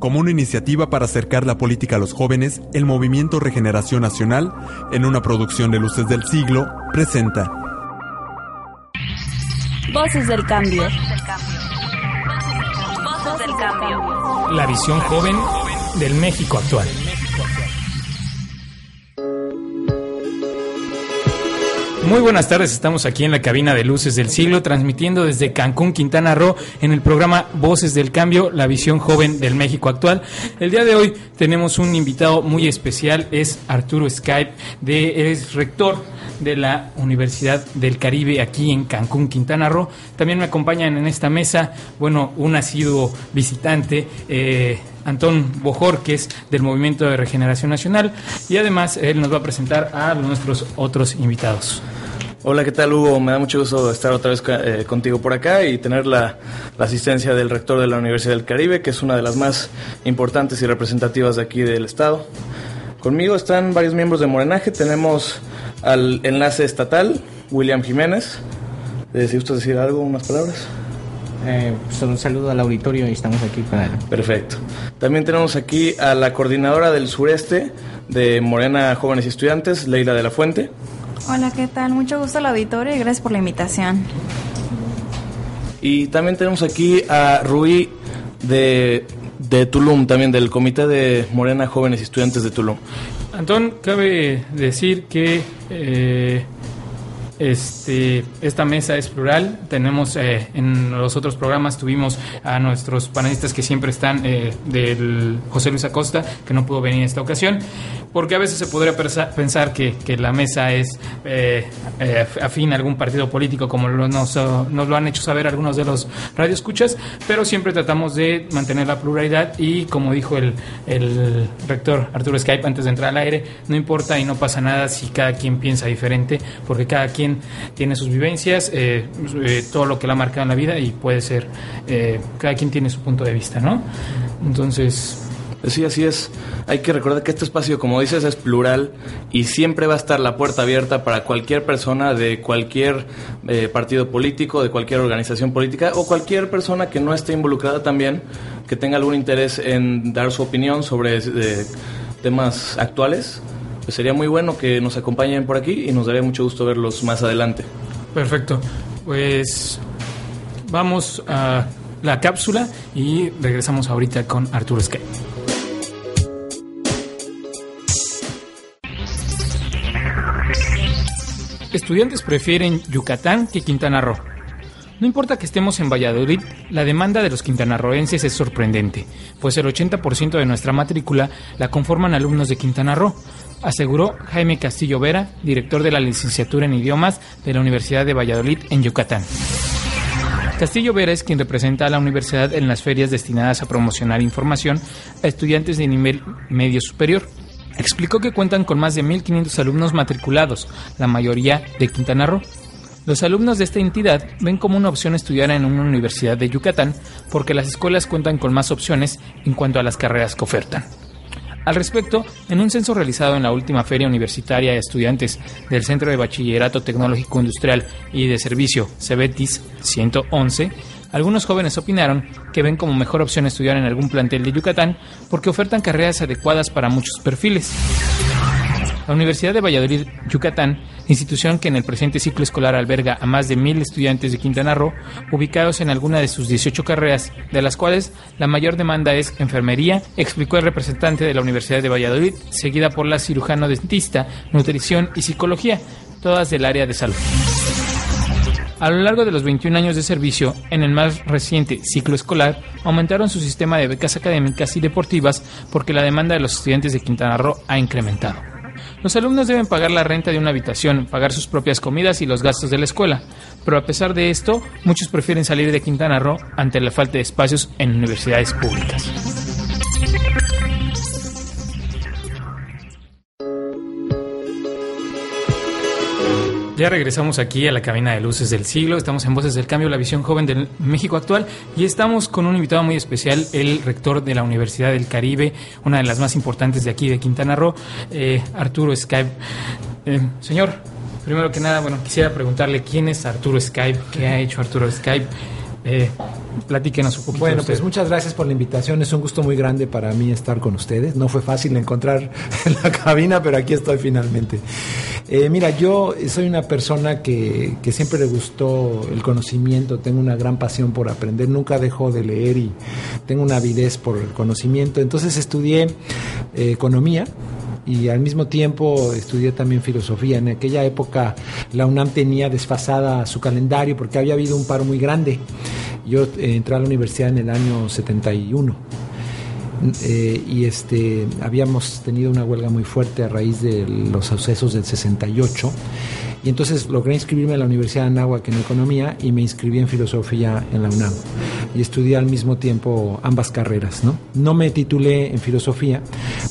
Como una iniciativa para acercar la política a los jóvenes, el Movimiento Regeneración Nacional, en una producción de Luces del Siglo, presenta Voces del Cambio. Voces del Cambio. La visión joven del México actual. Muy buenas tardes, estamos aquí en la cabina de Luces del Siglo, transmitiendo desde Cancún, Quintana Roo, en el programa Voces del Cambio, la visión joven del México actual. El día de hoy tenemos un invitado muy especial, es Arturo Skype, de, es rector de la Universidad del Caribe aquí en Cancún, Quintana Roo. También me acompañan en esta mesa, bueno, un asiduo visitante, eh, Antón Bojorques del Movimiento de Regeneración Nacional y además él nos va a presentar a nuestros otros invitados. Hola, ¿qué tal Hugo? Me da mucho gusto estar otra vez eh, contigo por acá y tener la, asistencia del rector de la Universidad del Caribe, que es una de las más importantes y representativas de aquí del estado. Conmigo están varios miembros de Morenaje, tenemos al enlace estatal, William Jiménez. ¿Si usted decir algo, unas palabras? Eh, pues un saludo al auditorio y estamos aquí para... Perfecto. También tenemos aquí a la coordinadora del sureste de Morena Jóvenes y Estudiantes, Leila de la Fuente. Hola, ¿qué tal? Mucho gusto al auditorio y gracias por la invitación. Y también tenemos aquí a Rui de, de Tulum, también del Comité de Morena Jóvenes y Estudiantes de Tulum. Antón, cabe decir que eh, este, esta mesa es plural. Tenemos eh, en los otros programas tuvimos a nuestros panelistas que siempre están eh, del José Luis Acosta, que no pudo venir en esta ocasión, porque a veces se podría pensar que, que la mesa es eh, eh, afín a algún partido político, como lo, nos, nos, lo han hecho saber algunos de los radioescuchas, pero siempre tratamos de mantener la pluralidad y como dijo el, el rector Arturo Skype antes de entrar al aire, no importa y no pasa nada si cada quien piensa diferente, porque cada quien tiene sus vivencias, eh, eh, todo lo que la ha marcado en la vida y puede ser, eh, cada quien tiene su punto de vista, ¿no? Entonces... Sí, así es. Hay que recordar que este espacio, como dices, es plural y siempre va a estar la puerta abierta para cualquier persona de cualquier eh, partido político, de cualquier organización política o cualquier persona que no esté involucrada también, que tenga algún interés en dar su opinión sobre temas actuales pues sería muy bueno que nos acompañen por aquí y nos daría mucho gusto verlos más adelante. Perfecto. Pues vamos a la cápsula y regresamos ahorita con Arturo Sky. Estudiantes prefieren Yucatán que Quintana Roo. No importa que estemos en Valladolid, la demanda de los quintanarroenses es sorprendente, pues el 80% de nuestra matrícula la conforman alumnos de Quintana Roo, aseguró Jaime Castillo Vera, director de la licenciatura en idiomas de la Universidad de Valladolid en Yucatán. Castillo Vera es quien representa a la universidad en las ferias destinadas a promocionar información a estudiantes de nivel medio superior. Explicó que cuentan con más de 1.500 alumnos matriculados, la mayoría de Quintana Roo. Los alumnos de esta entidad ven como una opción estudiar en una universidad de Yucatán porque las escuelas cuentan con más opciones en cuanto a las carreras que ofertan. Al respecto, en un censo realizado en la última Feria Universitaria de Estudiantes del Centro de Bachillerato Tecnológico Industrial y de Servicio CEBETIS 111, algunos jóvenes opinaron que ven como mejor opción estudiar en algún plantel de Yucatán porque ofertan carreras adecuadas para muchos perfiles. La Universidad de Valladolid, Yucatán, institución que en el presente ciclo escolar alberga a más de mil estudiantes de Quintana Roo, ubicados en alguna de sus 18 carreras, de las cuales la mayor demanda es enfermería, explicó el representante de la Universidad de Valladolid, seguida por la cirujano dentista, nutrición y psicología, todas del área de salud. A lo largo de los 21 años de servicio, en el más reciente ciclo escolar, aumentaron su sistema de becas académicas y deportivas porque la demanda de los estudiantes de Quintana Roo ha incrementado. Los alumnos deben pagar la renta de una habitación, pagar sus propias comidas y los gastos de la escuela, pero a pesar de esto, muchos prefieren salir de Quintana Roo ante la falta de espacios en universidades públicas. Ya regresamos aquí a la cabina de luces del siglo. Estamos en Voces del Cambio, la visión joven del México actual. Y estamos con un invitado muy especial, el rector de la Universidad del Caribe, una de las más importantes de aquí de Quintana Roo, eh, Arturo Skype. Eh, señor, primero que nada, bueno, quisiera preguntarle quién es Arturo Skype, qué ha hecho Arturo Skype. Eh, platíquenos un poquito. Bueno, pues muchas gracias por la invitación. Es un gusto muy grande para mí estar con ustedes. No fue fácil encontrar la cabina, pero aquí estoy finalmente. Eh, mira, yo soy una persona que, que siempre le gustó el conocimiento, tengo una gran pasión por aprender, nunca dejo de leer y tengo una avidez por el conocimiento. Entonces estudié eh, economía y al mismo tiempo estudié también filosofía. En aquella época la UNAM tenía desfasada su calendario porque había habido un paro muy grande. Yo eh, entré a la universidad en el año 71. Eh, y este habíamos tenido una huelga muy fuerte a raíz de los sucesos del 68 y entonces logré inscribirme a la Universidad de Anáhuac en Economía y me inscribí en Filosofía en la UNAM. Y estudié al mismo tiempo ambas carreras. No, no me titulé en Filosofía,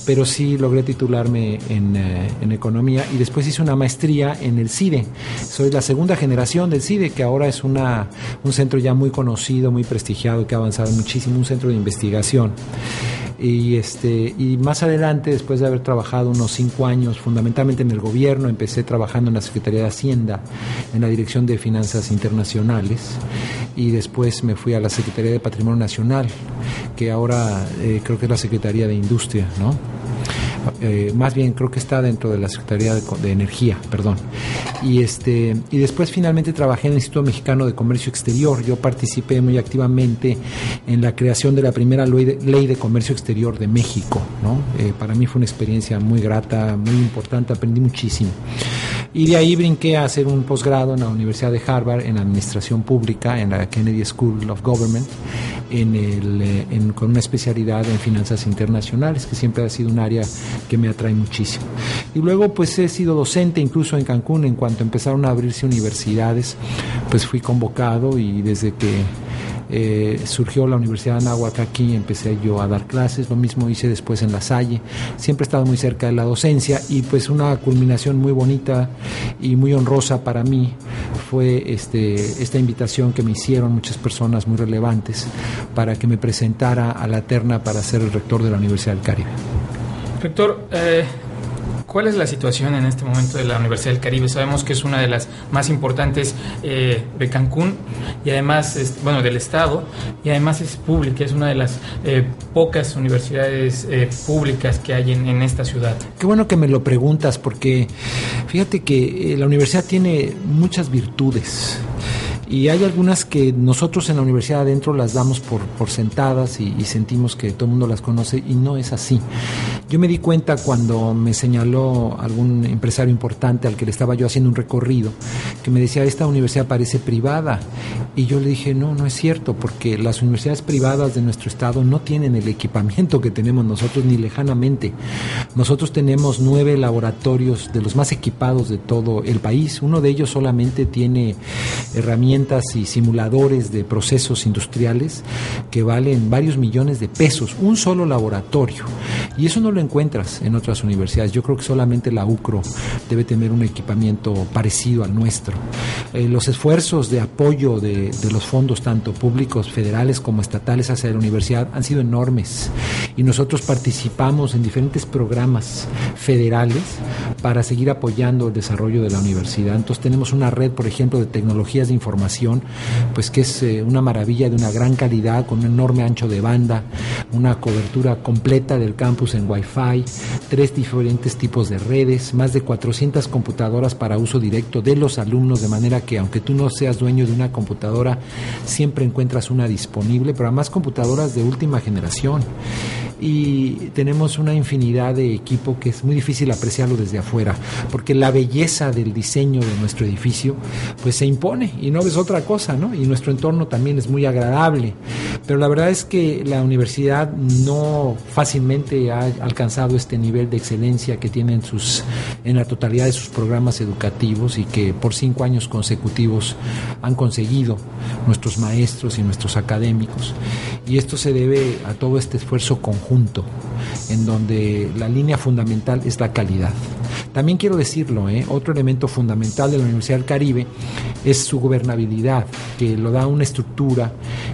pero sí logré titularme en, eh, en Economía y después hice una maestría en el CIDE. Soy la segunda generación del CIDE, que ahora es una, un centro ya muy conocido, muy prestigiado, que ha avanzado muchísimo, un centro de investigación. Y, este, y más adelante, después de haber trabajado unos cinco años fundamentalmente en el gobierno, empecé trabajando en la Secretaría de Hacienda, en la Dirección de Finanzas Internacionales, y después me fui a la Secretaría de Patrimonio Nacional, que ahora eh, creo que es la Secretaría de Industria, ¿no? Eh, más bien creo que está dentro de la Secretaría de, de, Energía, perdón. Y este y después finalmente trabajé en el Instituto Mexicano de Comercio Exterior. Yo participé muy activamente en la creación de la primera ley de, comercio exterior de México, ¿no? Eh, para mí fue una experiencia muy grata, muy importante, aprendí muchísimo. Y de ahí brinqué a hacer un posgrado en la Universidad de Harvard en Administración Pública, en la Kennedy School of Government, en el, en, con una especialidad en finanzas internacionales, que siempre ha sido un área que me atrae muchísimo. Y luego pues he sido docente incluso en Cancún, en cuanto empezaron a abrirse universidades, pues fui convocado y desde que eh, surgió la Universidad de Anáhuac aquí, empecé yo a dar clases, lo mismo hice después en La Salle, siempre he estado muy cerca de la docencia y pues una culminación muy bonita y muy honrosa para mí fue este, esta invitación que me hicieron muchas personas muy relevantes para que me presentara a la terna para ser el rector de la Universidad del Caribe. Rector, eh, ¿Cuál es la situación en este momento de la Universidad del Caribe? Sabemos que es una de las más importantes eh, de Cancún y además, bueno, del Estado y además es pública, es una de las eh, pocas universidades eh, públicas que hay en, en, esta ciudad. Qué bueno que me lo preguntas porque fíjate que la universidad tiene muchas virtudes y hay algunas que nosotros en la universidad adentro las damos por, sentadas y, y, sentimos que todo el mundo las conoce y no es así. Yo me di cuenta cuando me señaló algún empresario importante al que le estaba yo haciendo un recorrido, que me decía, esta universidad parece privada. Y yo le dije, no, no es cierto, porque las universidades privadas de nuestro estado no tienen el equipamiento que tenemos nosotros ni lejanamente. Nosotros tenemos nueve laboratorios de los más equipados de todo el país. Uno de ellos solamente tiene herramientas y simuladores de procesos industriales que valen varios millones de pesos, un solo laboratorio. Y eso no lo encuentras en otras universidades. Yo creo que solamente la UCRO debe tener un equipamiento parecido al nuestro. Eh, los esfuerzos de apoyo de, de, los fondos, tanto públicos, federales como estatales, hacia la universidad han sido enormes. Y nosotros participamos en diferentes programas federales para seguir apoyando el desarrollo de la universidad. Entonces tenemos una red, por ejemplo, de tecnologías de información pues que es eh, una maravilla de una gran calidad, con un enorme ancho de banda, una cobertura completa del campus en Wi-Fi, tres diferentes tipos de redes, más de 400 computadoras para uso directo de los alumnos, de manera que aunque tú no seas dueño de una computadora, siempre encuentras una disponible, pero además computadoras de última generación y tenemos una infinidad de equipo que es muy difícil apreciarlo desde afuera, porque la belleza del diseño de nuestro edificio pues se impone y no ves otra cosa, ¿no? Y nuestro entorno también es muy agradable, pero la verdad es que la universidad no fácilmente ha alcanzado este nivel de excelencia que tiene en, sus, en la totalidad de sus programas educativos y que por cinco años consecutivos han conseguido nuestros maestros y nuestros académicos. Y esto se debe a todo este esfuerzo conjunto conjunto, en donde la línea fundamental es la calidad. También quiero decirlo, ¿eh? otro elemento fundamental de la Universidad del Caribe es su gobernabilidad, que lo da una estructura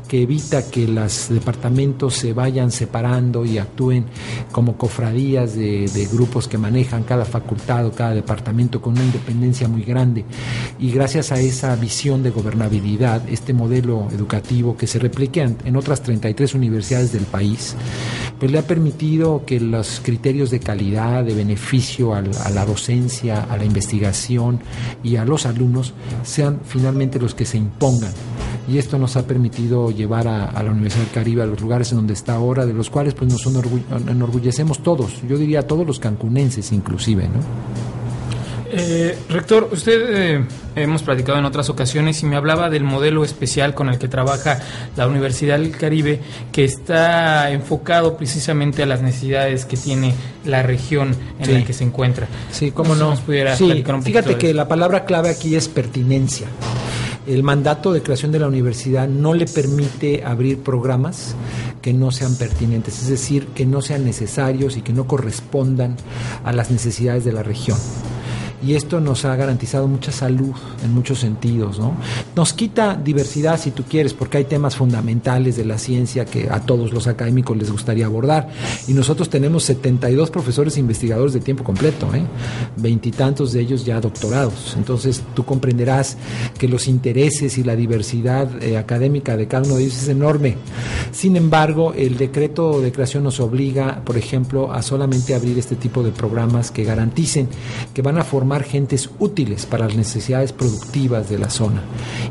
que evita que los departamentos se vayan separando y actúen como cofradías de, de grupos que manejan cada facultad o cada departamento con una independencia muy grande. Y gracias a esa visión de gobernabilidad, este modelo educativo que se replica en, en otras 33 universidades del país, pues le ha permitido que los criterios de calidad, de beneficio al- a la docencia, a la investigación y a los alumnos sean finalmente los que se impongan. Y esto nos ha permitido llevar a, a la Universidad del Caribe a los lugares en donde está ahora, de los cuales pues nos enorgu- enorgullecemos todos, yo diría todos los cancunenses inclusive, ¿no? Eh, rector, usted eh, hemos platicado en otras ocasiones y me hablaba del modelo especial con el que trabaja la Universidad del Caribe, que está enfocado precisamente a las necesidades que tiene la región en Sí. la que se encuentra. Sí, cómo no. nos pudiera Sí, un fíjate que la palabra clave aquí es pertinencia. El mandato de creación de la universidad no le permite abrir programas que no sean pertinentes, es decir, que no sean necesarios y que no correspondan a las necesidades de la región. Y esto nos ha garantizado mucha salud en muchos sentidos, ¿no? Nos quita diversidad si tú quieres, porque hay temas fundamentales de la ciencia que a todos los académicos les gustaría abordar. Y nosotros tenemos 72 profesores e investigadores de tiempo completo, ¿eh? Veintitantos de ellos ya doctorados. Entonces tú comprenderás que los intereses y la diversidad eh, académica de cada uno de ellos es enorme. Sin embargo, el decreto de creación nos obliga, por ejemplo, a solamente abrir este tipo de programas que garanticen que van a formar gentes útiles para las necesidades productivas de la zona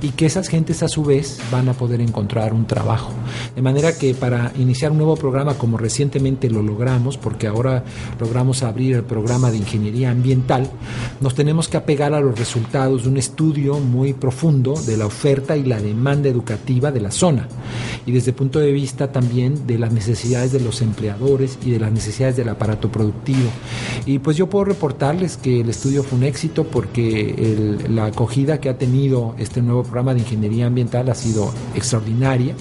y que esas gentes a su vez van a poder encontrar un trabajo. De manera que para iniciar un nuevo programa como recientemente lo logramos, porque ahora logramos abrir el programa de ingeniería ambiental, nos tenemos que apegar a los resultados de un estudio muy profundo de la oferta y la demanda educativa de la zona y desde el punto de vista también de las necesidades de los empleadores y de las necesidades del aparato productivo. Y pues yo puedo reportarles que el estudio fue un éxito porque la acogida que ha tenido este nuevo programa de ingeniería ambiental ha sido extraordinaria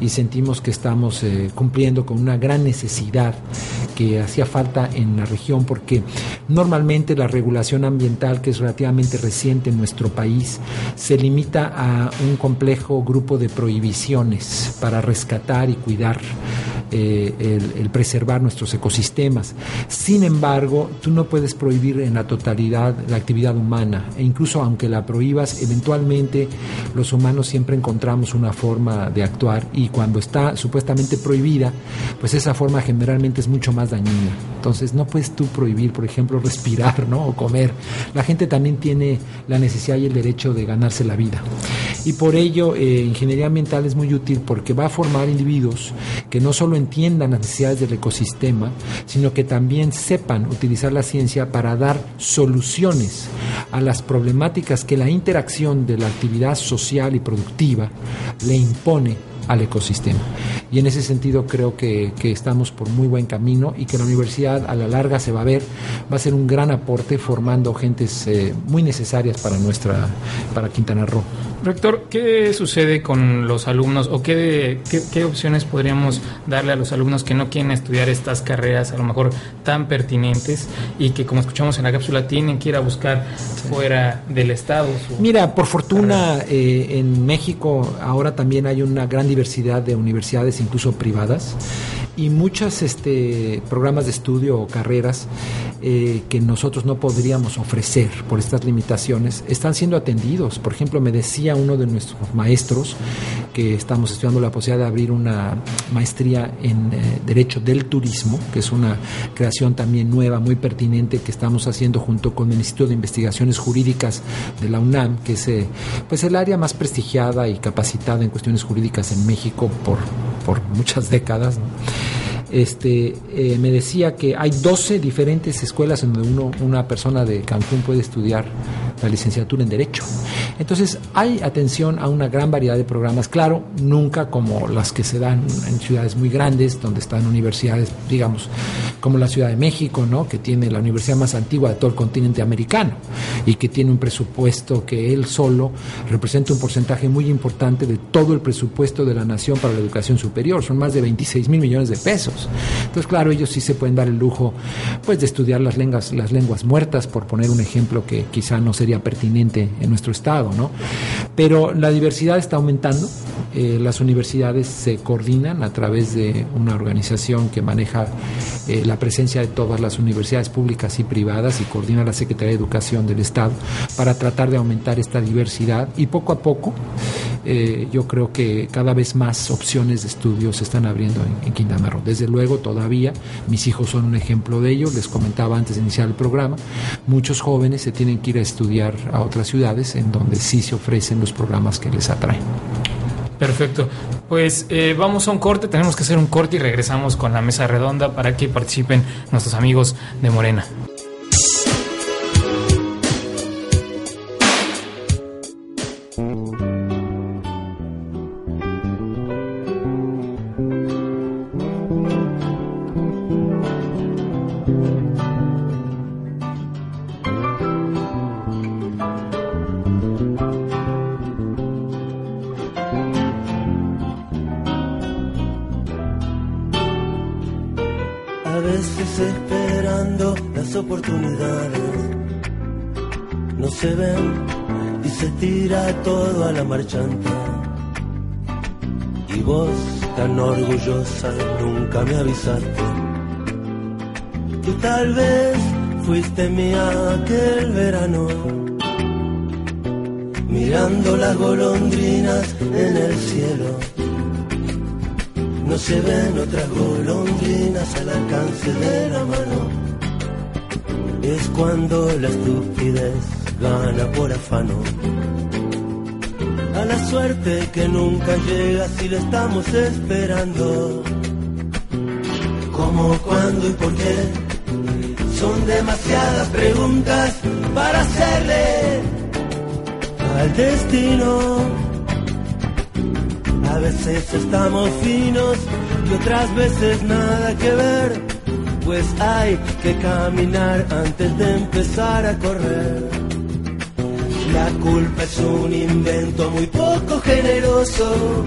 y sentimos que estamos eh, cumpliendo con una gran necesidad que hacía falta en la región porque normalmente la regulación ambiental que es relativamente reciente en nuestro país se limita a un complejo grupo de prohibiciones para rescatar y cuidar eh, el, preservar nuestros ecosistemas. Sin embargo, tú no puedes prohibir en la totalidad la actividad humana e incluso aunque la prohíbas, eventualmente los humanos siempre encontramos una forma de actuar y cuando está supuestamente prohibida, pues esa forma generalmente es mucho más dañina. Entonces no puedes tú prohibir, por ejemplo, respirar ¿no? o comer. La gente también tiene la necesidad y el derecho de ganarse la vida. Y por ello, eh, ingeniería ambiental es muy útil porque va a formar individuos que no solo entiendan las necesidades del ecosistema, sino que también sepan utilizar la ciencia para dar soluciones a las problemáticas que la interacción de la actividad social y productiva le impone al ecosistema. Y en ese sentido creo que, que, estamos por muy buen camino y que la universidad a la larga se va a ver, va a ser un gran aporte formando gentes eh, muy necesarias para nuestra, para Quintana Roo. Rector, ¿qué sucede con los alumnos o qué, qué, qué, opciones podríamos darle a los alumnos que no quieren estudiar estas carreras a lo mejor tan pertinentes y que como escuchamos en la cápsula tienen que ir a buscar fuera del estado? Mira, por fortuna eh, en México ahora también hay una gran diversidad de universidades, incluso privadas, y muchos este, programas de estudio o carreras eh, que nosotros no podríamos ofrecer por estas limitaciones están siendo atendidos. Por ejemplo, me decía uno de nuestros maestros que estamos estudiando la posibilidad de abrir una maestría en eh, Derecho del Turismo, que es una creación también nueva, muy pertinente, que estamos haciendo junto con el Instituto de Investigaciones Jurídicas de la UNAM, que es eh, pues el área más prestigiada y capacitada en cuestiones jurídicas en México por, por muchas décadas. Este, eh, me decía que hay 12 diferentes escuelas en donde uno, una persona de Cancún puede estudiar la licenciatura en Derecho. Entonces hay atención a una gran variedad de programas, claro, nunca como las que se dan en ciudades muy grandes, donde están universidades, digamos, como la Ciudad de México, ¿no? que tiene la universidad más antigua de todo el continente americano y que tiene un presupuesto que él solo representa un porcentaje muy importante de todo el presupuesto de la nación para la educación superior, son más de 26 mil millones de pesos. Entonces, claro, ellos sí se pueden dar el lujo pues, de estudiar las lenguas, las lenguas muertas, por poner un ejemplo que quizá no sería pertinente en nuestro estado, ¿no? Pero la diversidad está aumentando, eh, las universidades se coordinan a través de una organización que maneja eh, la presencia de todas las universidades públicas y privadas y coordina la Secretaría de Educación del Estado para tratar de aumentar esta diversidad y poco a poco eh, yo creo que cada vez más opciones de estudio se están abriendo en, en, Quintana Roo. Desde luego, todavía mis hijos son un ejemplo de ello. Les comentaba antes de iniciar el programa, muchos jóvenes se tienen que ir a estudiar a otras ciudades en donde sí se ofrecen los programas que les atraen. Perfecto. Pues eh, vamos a un corte, tenemos que hacer un corte y regresamos con la mesa redonda para que participen nuestros amigos de Morena. Que tal vez fuiste mía aquel verano, mirando las golondrinas en el cielo no se ven otras golondrinas al alcance de la mano. Es cuando la estupidez gana por afano. A la suerte que nunca llega si la estamos esperando. ¿Cómo, cuándo y por qué? Son demasiadas preguntas para hacerle al destino. A veces estamos finos y otras veces nada que ver, pues hay que caminar antes de empezar a correr. La culpa es un invento muy poco generoso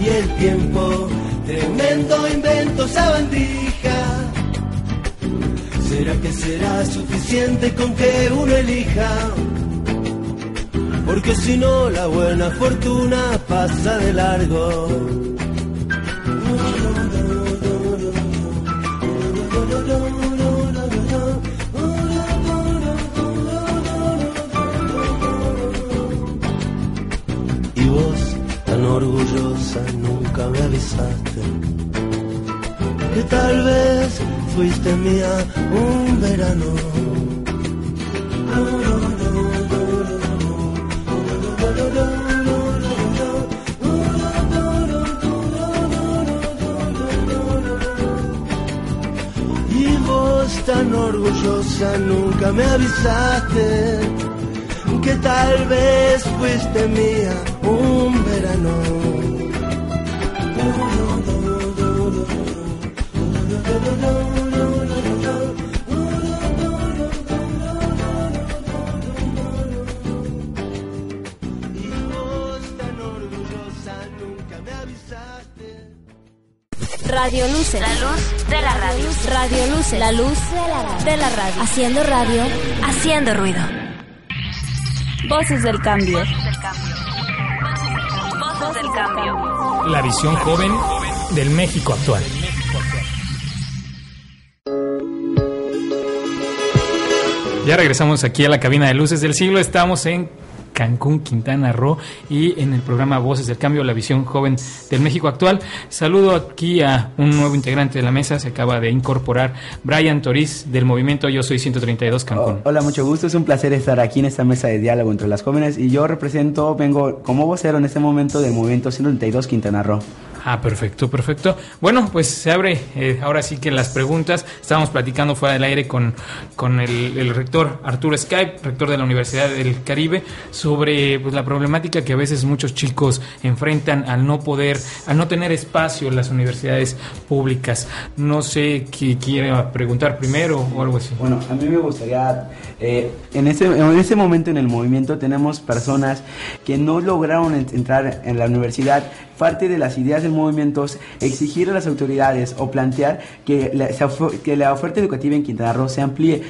y el tiempo, tremendo invento sabandija. ¿Será que será suficiente con que uno elija? porque si no la buena fortuna pasa de largo. Y vos, tan orgullosa, nunca me avisaste tal vez fuiste mía un verano. tan orgullosa, nunca me avisaste que tal vez fuiste mía un verano. Radio Luces. La luz de la radio. Radio Luces. La luz de la radio. De la radio. Haciendo radio. Haciendo ruido. Voces del cambio. Voces del cambio. La visión joven del México actual. Ya regresamos aquí a la cabina de luces del siglo. Estamos en Cancún, Quintana Roo y en el programa Voces del Cambio, la visión joven del México actual. Saludo aquí a un nuevo integrante de la mesa, se acaba de incorporar Brian Toriz del movimiento Yo Soy 132 Cancún. Oh, hola, mucho gusto, es un placer estar aquí en esta mesa de diálogo entre las jóvenes y yo represento, vengo como vocero en este momento del movimiento 132 Quintana Roo. Ah, perfecto, perfecto. Bueno, pues se abre eh, ahora sí que las preguntas. Estábamos platicando fuera del aire con, con el, rector Arturo Skype, rector de la Universidad del Caribe, sobre pues, la problemática que a veces muchos chicos enfrentan al no poder, al no tener espacio en las universidades públicas. No sé qué quiere preguntar primero o algo así. Bueno, a mí me gustaría, eh, en, ese, en ese momento en el movimiento tenemos personas que no lograron ent- entrar en la universidad. Parte de las ideas movimiento es exigir a las autoridades o plantear que la, que la oferta educativa en Quintana Roo se amplíe.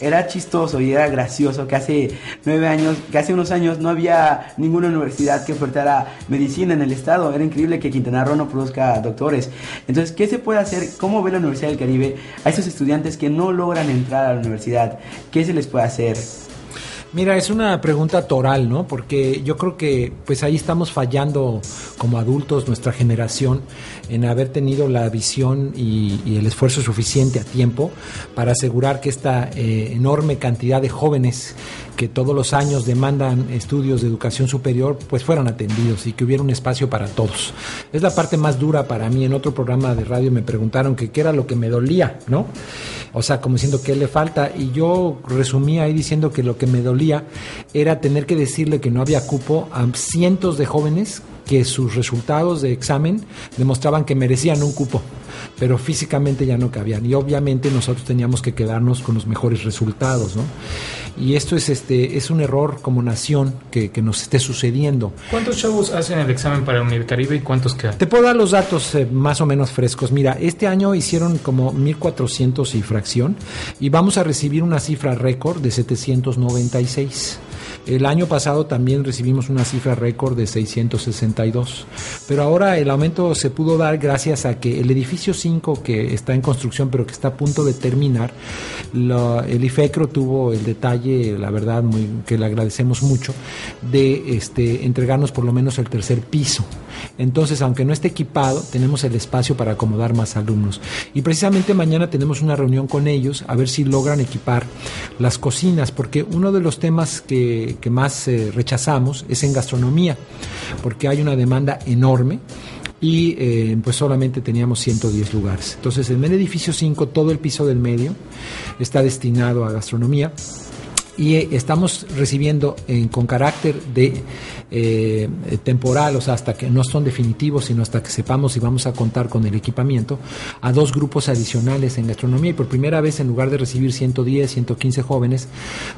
Era chistoso y era gracioso que hace nueve años, que hace unos años no había ninguna universidad que ofertara medicina en el estado. Era increíble que Quintana Roo no produzca doctores. Entonces, ¿qué se puede hacer? ¿Cómo ve la Universidad del Caribe a esos estudiantes que no logran entrar a la universidad? ¿Qué se les puede hacer? Mira, es una pregunta toral, ¿no? Porque yo creo que pues ahí estamos fallando como adultos, nuestra generación, en haber tenido la visión y, y el esfuerzo suficiente a tiempo para asegurar que esta eh, enorme cantidad de jóvenes que todos los años demandan estudios de educación superior, pues fueran atendidos y que hubiera un espacio para todos. Es la parte más dura para mí. En otro programa de radio me preguntaron que qué era lo que me dolía, ¿no? O sea, como diciendo que le falta. Y yo resumí ahí diciendo que lo que me dolía era tener que decirle que no había cupo a cientos de jóvenes que sus resultados de examen demostraban que merecían un cupo, pero físicamente ya no cabían. Y obviamente nosotros teníamos que quedarnos con los mejores resultados, ¿no? Y esto es este es un error como nación que, que nos esté sucediendo. ¿Cuántos chavos hacen el examen para Caribe y cuántos quedan? Te puedo dar los datos eh, más o menos frescos. Mira, este año hicieron como 1.400 y fracción y vamos a recibir una cifra récord de 796. El año pasado también recibimos una cifra récord de 662, pero ahora el aumento se pudo dar gracias a que el edificio 5 que está en construcción pero que está a punto de terminar, lo- el IFECRO tuvo el detalle, la verdad, muy, que le agradecemos mucho, de este, entregarnos por lo menos el tercer piso. Entonces, aunque no esté equipado, tenemos el espacio para acomodar más alumnos. Y precisamente mañana tenemos una reunión con ellos a ver si logran equipar las cocinas, porque uno de los temas que, que más eh, rechazamos es en gastronomía, porque hay una demanda enorme y eh, pues solamente teníamos 110 lugares. Entonces, en el edificio 5, todo el piso del medio está destinado a gastronomía y eh, estamos recibiendo en- con carácter de eh, temporal, o sea, hasta que no son definitivos, sino hasta que sepamos si vamos a contar con el equipamiento, a dos grupos adicionales en gastronomía y por primera vez en lugar de recibir 110, 115 jóvenes,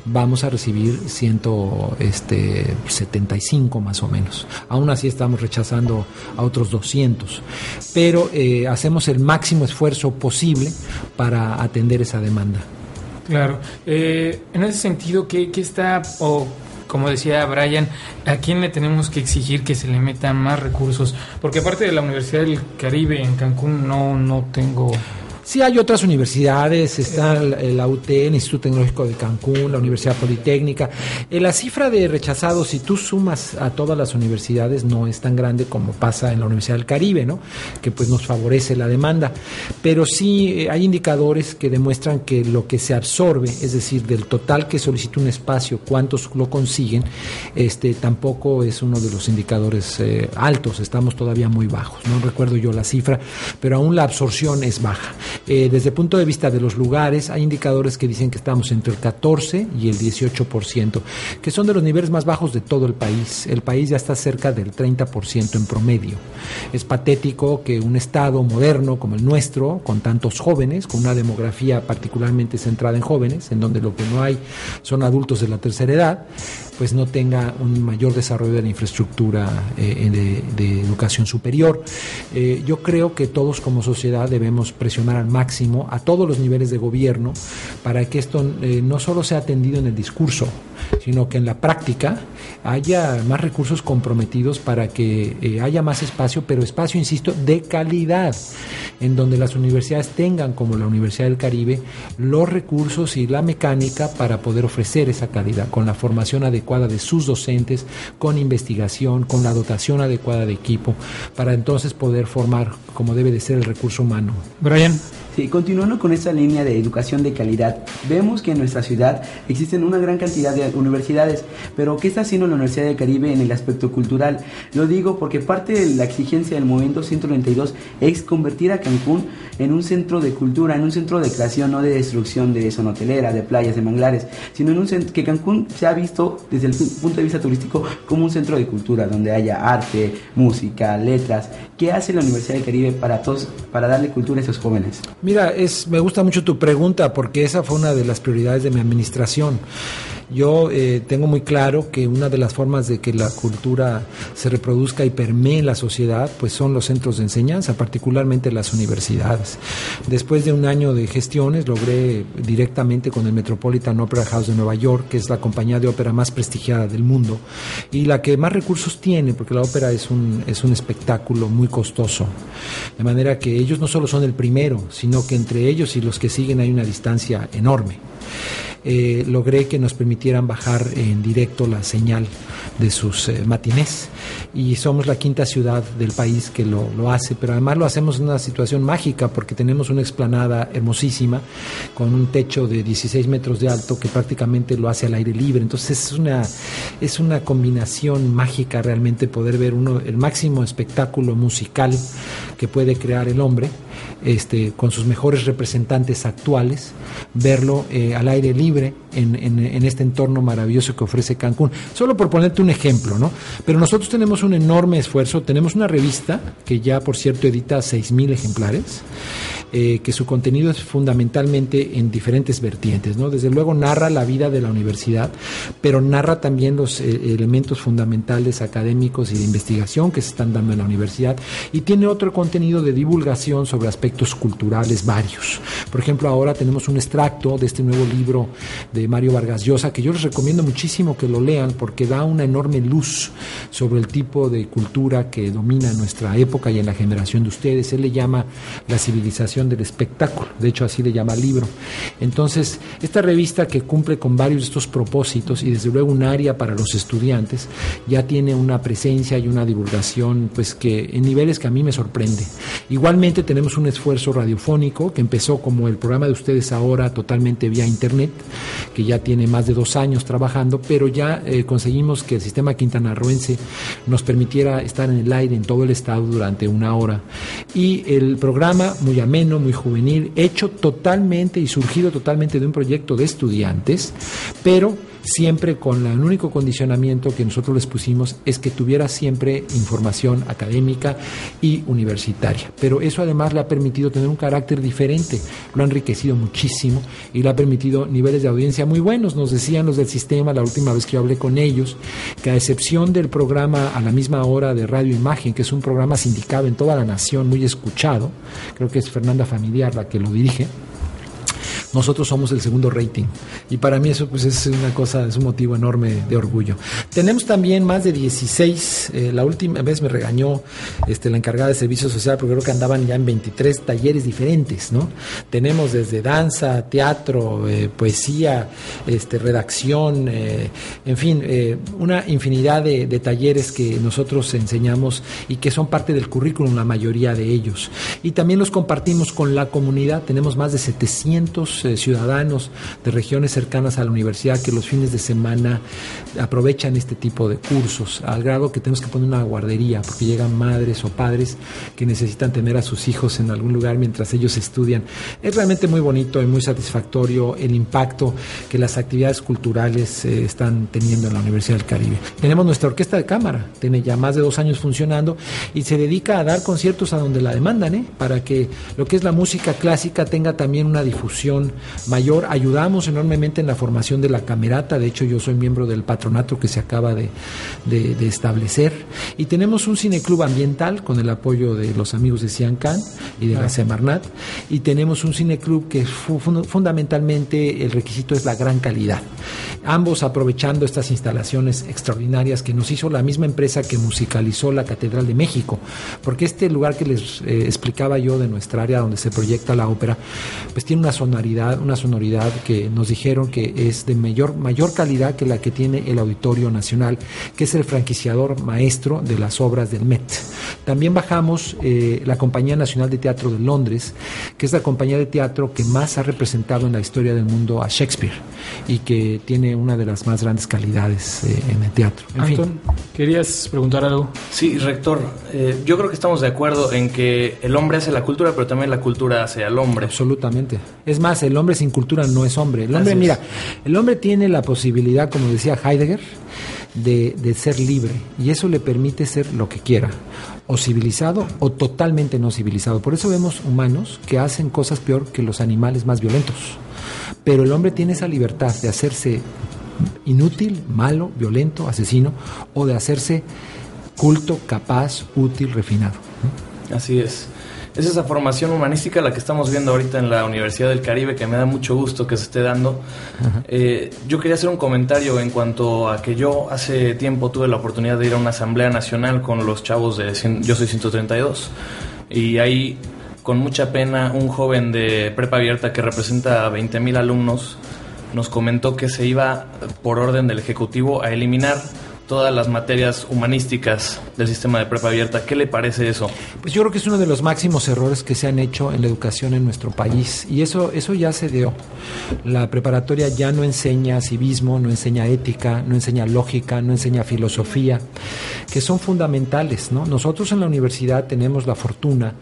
vamos a recibir 175 más o menos. Aún así estamos rechazando a otros 200, pero eh, hacemos el máximo esfuerzo posible para atender esa demanda. Claro. Eh, en ese sentido, ¿qué, qué está, o como decía Brian, a quién le tenemos que exigir que se le metan más recursos? Porque aparte de la Universidad del Caribe en Cancún, no, no tengo... Sí, hay otras universidades, está el- la UT, el Instituto Tecnológico de Cancún, la Universidad Politécnica. Eh, La cifra de rechazados, si tú sumas a todas las universidades, no es tan grande como pasa en la Universidad del Caribe, ¿no? Que pues nos favorece la demanda. Pero sí eh, hay indicadores que demuestran que lo que se absorbe, es decir, del total que solicita un espacio, cuántos lo consiguen, este tampoco es uno de los indicadores eh, altos, estamos todavía muy bajos. No recuerdo yo la cifra, pero aún la absorción es baja. Eh, desde el punto de vista de los lugares, hay indicadores que dicen que estamos entre el 14 y el 18%, que son de los niveles más bajos de todo el país. El país ya está cerca del 30% en promedio. Es patético que un Estado moderno como el nuestro, con tantos jóvenes, con una demografía particularmente centrada en jóvenes, en donde lo que no hay son adultos de la tercera edad, pues no tenga un mayor desarrollo de la infraestructura eh, de, educación superior. Eh, yo creo que todos como sociedad debemos presionar al máximo a todos los niveles de gobierno para que esto eh, no solo sea atendido en el discurso, sino que en la práctica haya más recursos comprometidos para que eh, haya más espacio, pero espacio, insisto, de calidad, en donde las universidades tengan, como la Universidad del Caribe, los recursos y la mecánica para poder ofrecer esa calidad, con la formación adecuada de sus docentes, con investigación, con la dotación adecuada de equipo, para entonces poder formar como debe de ser el recurso humano. Brian. Continuando con esta línea de educación de calidad, vemos que en nuestra ciudad existen una gran cantidad de universidades, pero ¿qué está haciendo la Universidad del Caribe en el aspecto cultural? Lo digo porque parte de la exigencia del movimiento 192 es convertir a Cancún en un centro de cultura, en un centro de creación, no de destrucción de zona hotelera, de playas, de manglares, sino en un centro que Cancún se ha visto desde el punto de vista turístico como un centro de cultura, donde haya arte, música, letras. ¿Qué hace la Universidad del Caribe para todos, para darle cultura a esos jóvenes? Mira, es, me gusta mucho tu pregunta porque esa fue una de las prioridades de mi administración. Yo eh, tengo muy claro que una de las formas de que la cultura se reproduzca y permee en la sociedad, pues son los centros de enseñanza, particularmente las universidades. Después de un año de gestiones, logré directamente con el Metropolitan Opera House de Nueva York, que es la compañía de ópera más prestigiada del mundo y la que más recursos tiene, porque la ópera es un, es un espectáculo muy costoso. De manera que ellos no solo son el primero, sino que entre ellos y los que siguen hay una distancia enorme. Eh, logré que nos permitieran bajar en directo la señal de sus eh, matinés. Y somos la quinta ciudad del país que lo, lo, hace, pero además lo hacemos en una situación mágica porque tenemos una explanada hermosísima con un techo de 16 metros de alto que prácticamente lo hace al aire libre, entonces es una, es una combinación mágica realmente poder ver uno, el máximo espectáculo musical que puede crear el hombre este, con sus mejores representantes actuales, verlo eh, al aire libre en, este entorno maravilloso que ofrece Cancún. Solo por ponerte un ejemplo, ¿no? Pero nosotros tenemos un enorme esfuerzo, tenemos una revista que ya, por cierto, edita 6.000 ejemplares. Eh, que su contenido es fundamentalmente en diferentes vertientes. ¿no? Desde luego narra la vida de la universidad, pero narra también los eh, elementos fundamentales académicos y de investigación que se están dando en la universidad y tiene otro contenido de divulgación sobre aspectos culturales varios. Por ejemplo, ahora tenemos un extracto de este nuevo libro de Mario Vargas Llosa que yo les recomiendo muchísimo que lo lean porque da una enorme luz sobre el tipo de cultura que domina nuestra época y en la generación de ustedes. Él le llama la civilización del espectáculo, de hecho así le llama el libro. Entonces, esta revista que cumple con varios de estos propósitos y desde luego un área para los estudiantes, ya tiene una presencia y una divulgación pues que en niveles que a mí me sorprende. Igualmente tenemos un esfuerzo radiofónico que empezó como el programa de ustedes ahora totalmente vía internet, que ya tiene más de dos años trabajando, pero ya eh, conseguimos que el sistema quintanarroense nos permitiera estar en el aire en todo el estado durante una hora. Y el programa, muy ameno, muy juvenil, hecho totalmente y surgido totalmente de un proyecto de estudiantes, pero siempre con el único condicionamiento que nosotros les pusimos es que tuviera siempre información académica y universitaria. Pero eso además le ha permitido tener un carácter diferente, lo ha enriquecido muchísimo y le ha permitido niveles de audiencia muy buenos. Nos decían los del sistema la última vez que yo hablé con ellos que a excepción del programa a la misma hora de Radio Imagen, que es un programa sindicado en toda la nación, muy escuchado, creo que es Fernanda Familiar la que lo dirige, nosotros somos el segundo rating. Y para mí eso pues es una cosa, es un motivo enorme de orgullo. Tenemos también más de 16, eh, la última vez me regañó este, la encargada de servicio social porque creo que andaban ya en 23 talleres diferentes, ¿no? Tenemos desde danza, teatro, eh, poesía, este, redacción, eh, en fin, una infinidad de, de talleres que nosotros enseñamos y que son parte del currículum, la mayoría de ellos. Y también los compartimos con la comunidad, tenemos más de 700 eh, ciudadanos de regiones cercanas a la universidad que los fines de semana aprovechan este tipo de cursos, al grado que tenemos que poner una guardería, porque llegan madres o padres que necesitan tener a sus hijos en algún lugar mientras ellos estudian. Es realmente muy bonito y muy satisfactorio el impacto que las actividades culturales eh, están teniendo en la Universidad del Caribe. Tenemos nuestra orquesta de cámara, tiene ya más de dos años funcionando y se dedica a dar conciertos a donde la demandan, ¿eh? para que lo que es la música clásica tenga también una difusión mayor. Ayudamos enormemente en la formación de la camerata, de hecho yo soy miembro del patronato que se acaba de, de, de establecer. Y tenemos un cineclub ambiental con el apoyo de los amigos de Ciancán y de la Semarnat. Y tenemos un cineclub que fu fundamentalmente el requisito es la gran calidad. Ambos aprovechando estas instalaciones extraordinarias que nos hizo la misma empresa que musicalizó la Catedral de México. Porque este lugar que les eh, explicaba yo de nuestra área donde se proyecta la ópera, pues tiene una sonoridad calidad, una sonoridad que nos dijeron que es de mayor, mayor calidad que la que tiene el Auditorio Nacional, que es el franquiciador maestro de las obras del Met. También bajamos eh, la Compañía Nacional de Teatro de Londres, que es la compañía de teatro que más ha representado en la historia del mundo a Shakespeare y que tiene una de las más grandes calidades eh, en el teatro. En fin. Anton, ¿querías preguntar algo? Sí, rector, eh, yo creo que estamos de acuerdo en que el hombre hace la cultura, pero también la cultura hace al hombre. Absolutamente. Es más, el hombre sin cultura no es hombre. El hombre, Así es. mira, el hombre tiene la posibilidad, como decía Heidegger, de, de ser libre y eso le permite ser lo que quiera, o civilizado o totalmente no civilizado. Por eso vemos humanos que hacen cosas peor que los animales más violentos. Pero el hombre tiene esa libertad de hacerse inútil, malo, violento, asesino, o de hacerse culto, capaz, útil, refinado. Así es. Es esa formación humanística la que estamos viendo ahorita en la Universidad del Caribe, que me da mucho gusto que se esté dando. Eh, yo quería hacer un comentario en cuanto a que yo hace tiempo tuve la oportunidad de ir a una asamblea nacional con los chavos de cien- Yo Soy 132. Y ahí, con mucha pena, un joven de prepa abierta que representa a 20 mil alumnos nos comentó que se iba, por orden del Ejecutivo, a eliminar todas las materias humanísticas del sistema de prepa abierta. ¿Qué le parece eso? Pues yo creo que es uno de los máximos errores que se han hecho en la educación en nuestro país y eso eso ya se dio. La preparatoria ya no enseña civismo, no enseña ética, no enseña lógica, no enseña filosofía, que son fundamentales, ¿no? Nosotros en la universidad tenemos la fortuna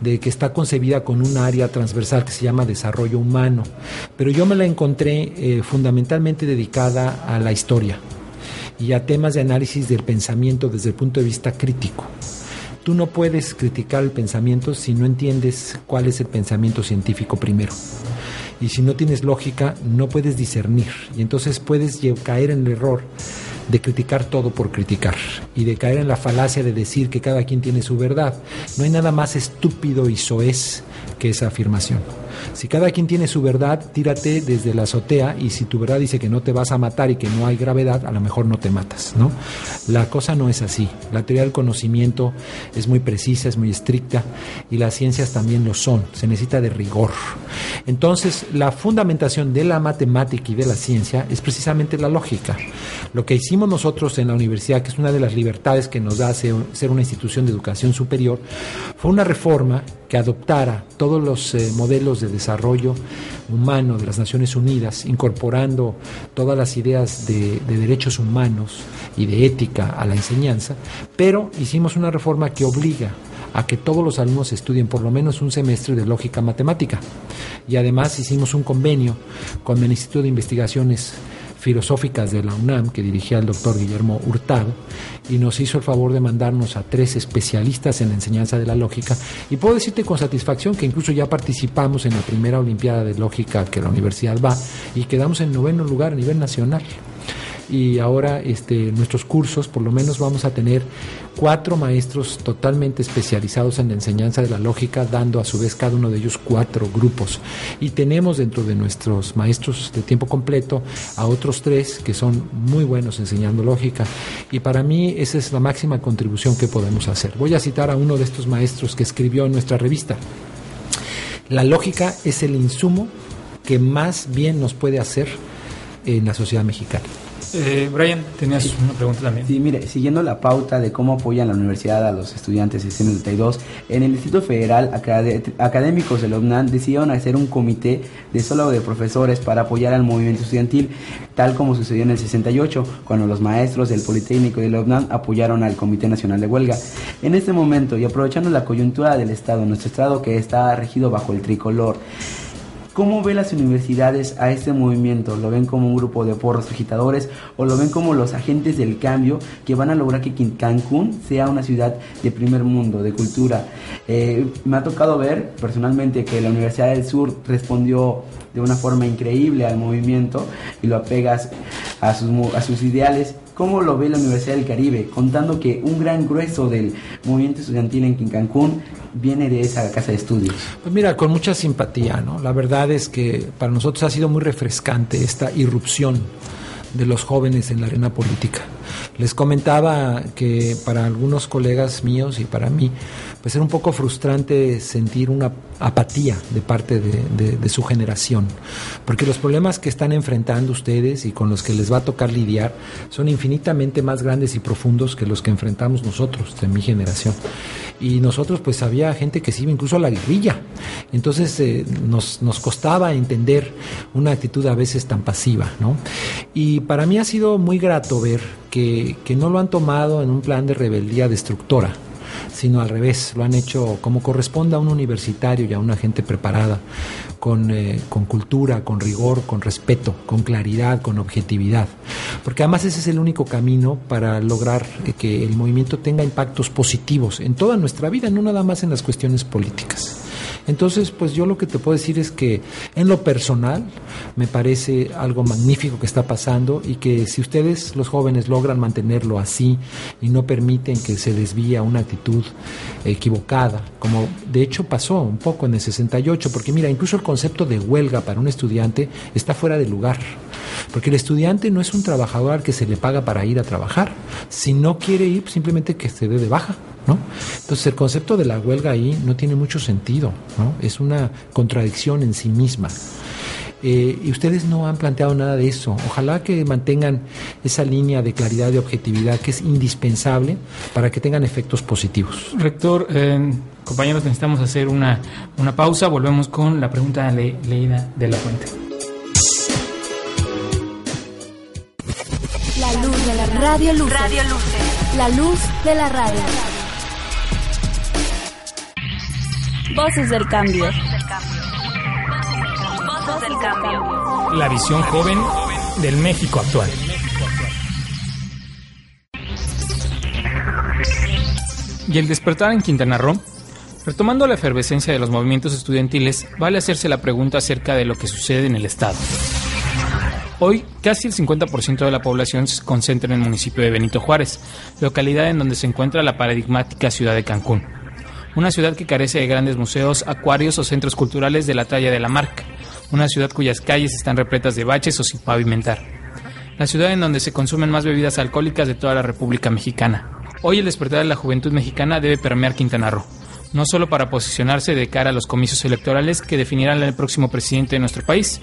de que está concebida con un área transversal que se llama desarrollo humano, pero yo me la encontré eh, fundamentalmente dedicada a la historia y a temas de análisis del pensamiento desde el punto de vista crítico. Tú no puedes criticar el pensamiento si no entiendes cuál es el pensamiento científico primero. Y si no tienes lógica, no puedes discernir. Y entonces puedes caer en el error de criticar todo por criticar y de caer en la falacia de decir que cada quien tiene su verdad. No hay nada más estúpido y soez que esa afirmación. Si cada quien tiene su verdad, tírate desde la azotea y si tu verdad dice que no te vas a matar y que no hay gravedad, a lo mejor no te matas, ¿no? La cosa no es así. La teoría del conocimiento es muy precisa, es muy estricta y las ciencias también lo son. Se necesita de rigor. Entonces, la fundamentación de la matemática y de la ciencia es precisamente la lógica. Lo que hicimos nosotros en la universidad, que es una de las libertades que nos da ser una institución de educación superior, fue una reforma que adoptara todos los eh, modelos de desarrollo humano de las Naciones Unidas, incorporando todas las ideas de, de derechos humanos y de ética a la enseñanza, pero hicimos una reforma que obliga a que todos los alumnos estudien por lo menos un semestre de lógica matemática. Y además hicimos un convenio con el Instituto de Investigaciones filosóficas de la UNAM que dirigía el doctor Guillermo Hurtado y nos hizo el favor de mandarnos a tres especialistas en la enseñanza de la lógica. Y puedo decirte con satisfacción que incluso ya participamos en la primera Olimpiada de Lógica que la universidad va y quedamos en noveno lugar a nivel nacional. Y ahora este, nuestros cursos por lo menos vamos a tener cuatro maestros totalmente especializados en la enseñanza de la lógica, dando a su vez cada uno de ellos cuatro grupos. Y tenemos dentro de nuestros maestros de tiempo completo a otros tres que son muy buenos enseñando lógica. Y para mí esa es la máxima contribución que podemos hacer. Voy a citar a uno de estos maestros que escribió en nuestra revista. La lógica es el insumo que más bien nos puede hacer en la sociedad mexicana. Eh, Brian, tenías una pregunta también. Sí, mire, siguiendo la pauta de cómo apoyan la universidad a los estudiantes de 132, en el Distrito Federal, acad- académicos de la UNAM decidieron hacer un comité de solo de profesores para apoyar al movimiento estudiantil, tal como sucedió en el 68, cuando los maestros del Politécnico de la UNAM apoyaron al Comité Nacional de Huelga. En este momento, y aprovechando la coyuntura del Estado, nuestro Estado que está regido bajo el tricolor, ¿Cómo ven las universidades a este movimiento? ¿Lo ven como un grupo de porros agitadores o lo ven como los agentes del cambio que van a lograr que Cancún sea una ciudad de primer mundo, de cultura? Eh, me ha tocado ver personalmente que la Universidad del Sur respondió de una forma increíble al movimiento y lo apegas a sus, a sus ideales. ¿Cómo lo ve la Universidad del Caribe? Contando que un gran grueso del movimiento estudiantil en Cancún viene de esa casa de estudios. Pues mira, con mucha simpatía, ¿no? La verdad es que para nosotros ha sido muy refrescante esta irrupción de los jóvenes en la arena política. Les comentaba que para algunos colegas míos y para mí, pues era un poco frustrante sentir una apatía de parte de, su generación, porque los problemas que están enfrentando ustedes y con los que les va a tocar lidiar son infinitamente más grandes y profundos que los que enfrentamos nosotros, de mi generación. Y nosotros pues había gente que se iba incluso a la guerrilla, entonces eh, nos, nos costaba entender una actitud a veces tan pasiva, ¿no? Y para mí ha sido muy grato ver que, no lo han tomado en un plan de rebeldía destructora, sino al revés, lo han hecho como corresponde a un universitario y a una gente preparada, con, eh, con, cultura, con rigor, con respeto, con claridad, con objetividad. Porque además ese es el único camino para lograr eh, que el movimiento tenga impactos positivos en toda nuestra vida, no nada más en las cuestiones políticas. Entonces, pues yo lo que te puedo decir es que en lo personal me parece algo magnífico que está pasando y que si ustedes, los jóvenes, logran mantenerlo así y no permiten que se desvíe una actitud equivocada, como de hecho pasó un poco en el 68, porque mira, incluso el concepto de huelga para un estudiante está fuera de lugar. Porque el estudiante no es un trabajador al que se le paga para ir a trabajar. Si no quiere ir, simplemente que se dé de baja. ¿No? Entonces el concepto de la huelga ahí no tiene mucho sentido, ¿no? Es una contradicción en sí misma. Eh, y ustedes no han planteado nada de eso. Ojalá que mantengan esa línea de claridad y objetividad que es indispensable para que tengan efectos positivos. Rector, eh, compañeros, necesitamos hacer una, una pausa. Volvemos con la pregunta de Leida de la Fuente. La luz de la radio luz. Radio La luz de la radio. Voces del cambio. Voces del cambio. La visión joven del México actual. Y el despertar en Quintana Roo, retomando la efervescencia de los movimientos estudiantiles, vale hacerse la pregunta acerca de lo que sucede en el Estado. Hoy, casi el 50% de la población se concentra en el municipio de Benito Juárez, localidad en donde se encuentra la paradigmática ciudad de Cancún una ciudad que carece de grandes museos, acuarios o centros culturales de la talla de la marca, una ciudad cuyas calles están repletas de baches o sin pavimentar, la ciudad en donde se consumen más bebidas alcohólicas de toda la República Mexicana. Hoy el despertar de la juventud mexicana debe permear Quintana Roo, no solo para posicionarse de cara a los comicios electorales que definirán el próximo presidente de nuestro país,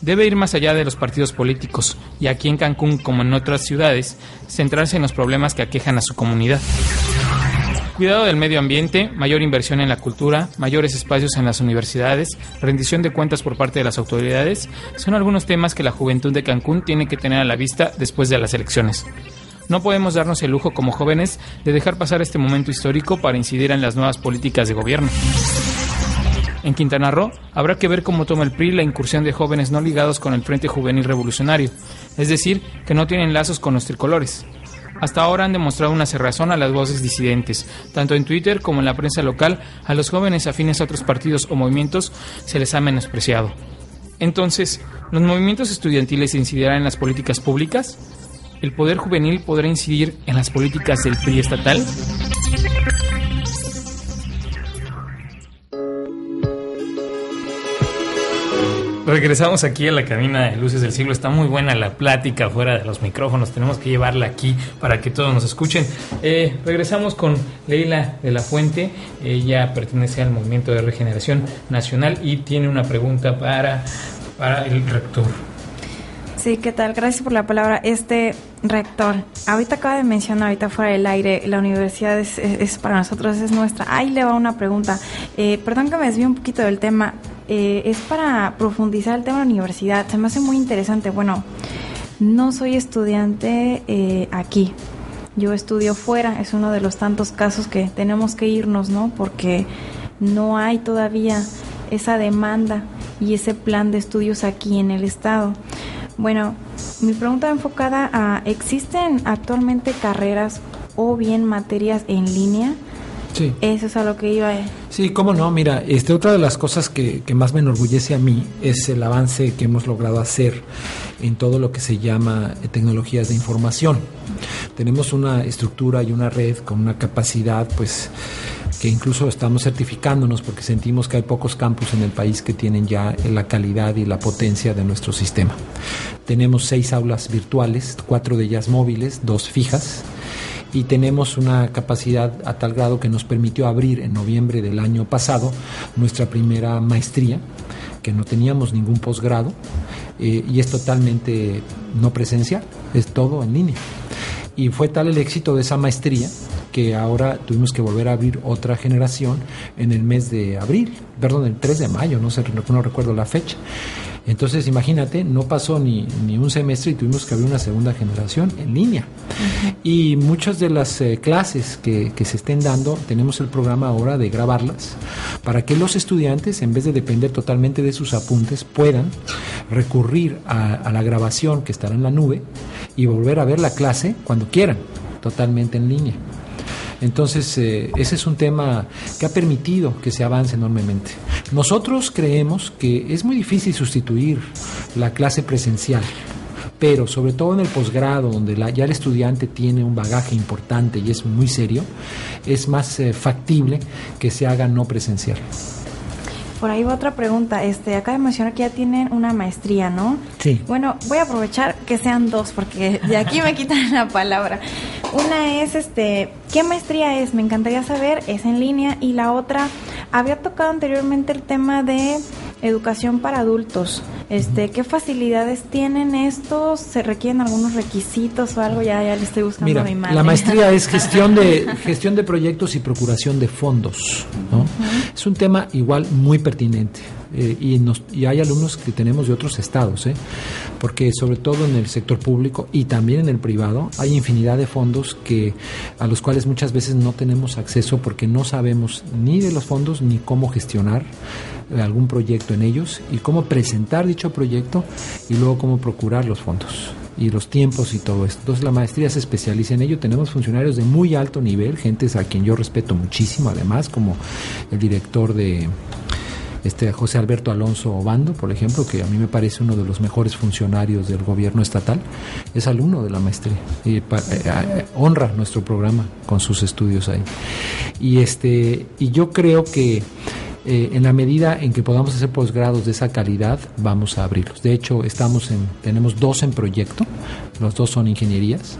debe ir más allá de los partidos políticos y aquí en Cancún, como en otras ciudades, centrarse en los problemas que aquejan a su comunidad. Cuidado del medio ambiente, mayor inversión en la cultura, mayores espacios en las universidades, rendición de cuentas por parte de las autoridades, son algunos temas que la juventud de Cancún tiene que tener a la vista después de las elecciones. No podemos darnos el lujo como jóvenes de dejar pasar este momento histórico para incidir en las nuevas políticas de gobierno. En Quintana Roo habrá que ver cómo toma el PRI la incursión de jóvenes no ligados con el Frente Juvenil Revolucionario, es decir, que no tienen lazos con los tricolores. Hasta ahora han demostrado una cerrazón a las voces disidentes. Tanto en Twitter como en la prensa local, a los jóvenes afines a otros partidos o movimientos se les ha menospreciado. Entonces, ¿los movimientos estudiantiles incidirán en las políticas públicas? ¿El poder juvenil podrá incidir en las políticas del PRI estatal? Regresamos aquí a la cabina de Luces del Siglo. Está muy buena la plática fuera de los micrófonos. Tenemos que llevarla aquí para que todos nos escuchen. Eh, regresamos con Leila de la Fuente. Ella pertenece al Movimiento de Regeneración Nacional y tiene una pregunta para, para el rector. Sí, ¿qué tal? Gracias por la palabra. Este rector, ahorita acaba de mencionar, ahorita fuera del aire, la universidad es, para nosotros, es nuestra. Ahí le va una pregunta. Eh, perdón que me desvíe un poquito del tema. Eh, es para profundizar el tema de la universidad. Se me hace muy interesante. Bueno, no soy estudiante eh, aquí. Yo estudio fuera. Es uno de los tantos casos que tenemos que irnos, ¿no? Porque no hay todavía esa demanda y ese plan de estudios aquí en el estado. Bueno, mi pregunta enfocada a, ¿existen actualmente carreras o bien materias en línea? Sí. Eso es a lo que iba. Sí, cómo no. Mira, este, otra de las cosas que, que, más me enorgullece a mí es el avance que hemos logrado hacer en todo lo que se llama eh, tecnologías de información. Tenemos una estructura y una red con una capacidad, pues, que incluso estamos certificándonos porque sentimos que hay pocos campus en el país que tienen ya la calidad y la potencia de nuestro sistema. Tenemos seis aulas virtuales, cuatro de ellas móviles, dos fijas, y tenemos una capacidad a tal grado que nos permitió abrir en noviembre del año pasado nuestra primera maestría, que no teníamos ningún posgrado, eh, y es totalmente no presencial, es todo en línea. Y fue tal el éxito de esa maestría que ahora tuvimos que volver a abrir otra generación en el mes de abril, perdón, el 3 de mayo, no sé, no recuerdo la fecha. Entonces, imagínate, no pasó ni, ni, un semestre y tuvimos que abrir una segunda generación en línea. Y muchas de las eh, clases que, que, se estén dando, tenemos el programa ahora de grabarlas para que los estudiantes, en vez de depender totalmente de sus apuntes, puedan recurrir a, a la grabación que estará en la nube y volver a ver la clase cuando quieran, totalmente en línea. Entonces, eh, ese es un tema que ha permitido que se avance enormemente. Nosotros creemos que es muy difícil sustituir la clase presencial pero sobre todo en el posgrado, donde la, ya el estudiante tiene un bagaje importante y es muy serio, es más eh, factible que se haga no presencial. Por ahí va otra pregunta. Este, acá de mencionar que ya tienen una maestría, ¿no? Sí. Bueno, voy a aprovechar que sean dos porque de aquí me quitan la palabra. Una es, este, ¿qué maestría es? Me encantaría saber. Es en línea y la otra había tocado anteriormente el tema de educación para adultos. Este, ¿qué facilidades tienen estos? ¿Se requieren algunos requisitos o algo? Ya, ya le estoy buscando Mira, a mi madre. La maestría es gestión de gestión de proyectos y procuración de fondos. ¿no? Es un tema igual muy pertinente. Eh, y, nos, y hay alumnos que tenemos de otros estados, ¿eh? porque sobre todo en el sector público y también en el privado hay infinidad de fondos que a los cuales muchas veces no tenemos acceso porque no sabemos ni de los fondos ni cómo gestionar algún proyecto en ellos y cómo presentar dicho proyecto y luego cómo procurar los fondos y los tiempos y todo esto. Entonces la maestría se especializa en ello. Tenemos funcionarios de muy alto nivel, gentes a quien yo respeto muchísimo, además, como el director de este José Alberto Alonso Obando, por ejemplo, que a mí me parece uno de los mejores funcionarios del gobierno estatal, es alumno de la maestría y pa, eh, honra nuestro programa con sus estudios ahí. Y este y yo creo que eh, en la medida en que podamos hacer posgrados de esa calidad, vamos a abrirlos. De hecho, estamos en, tenemos dos en proyecto, los dos son ingenierías,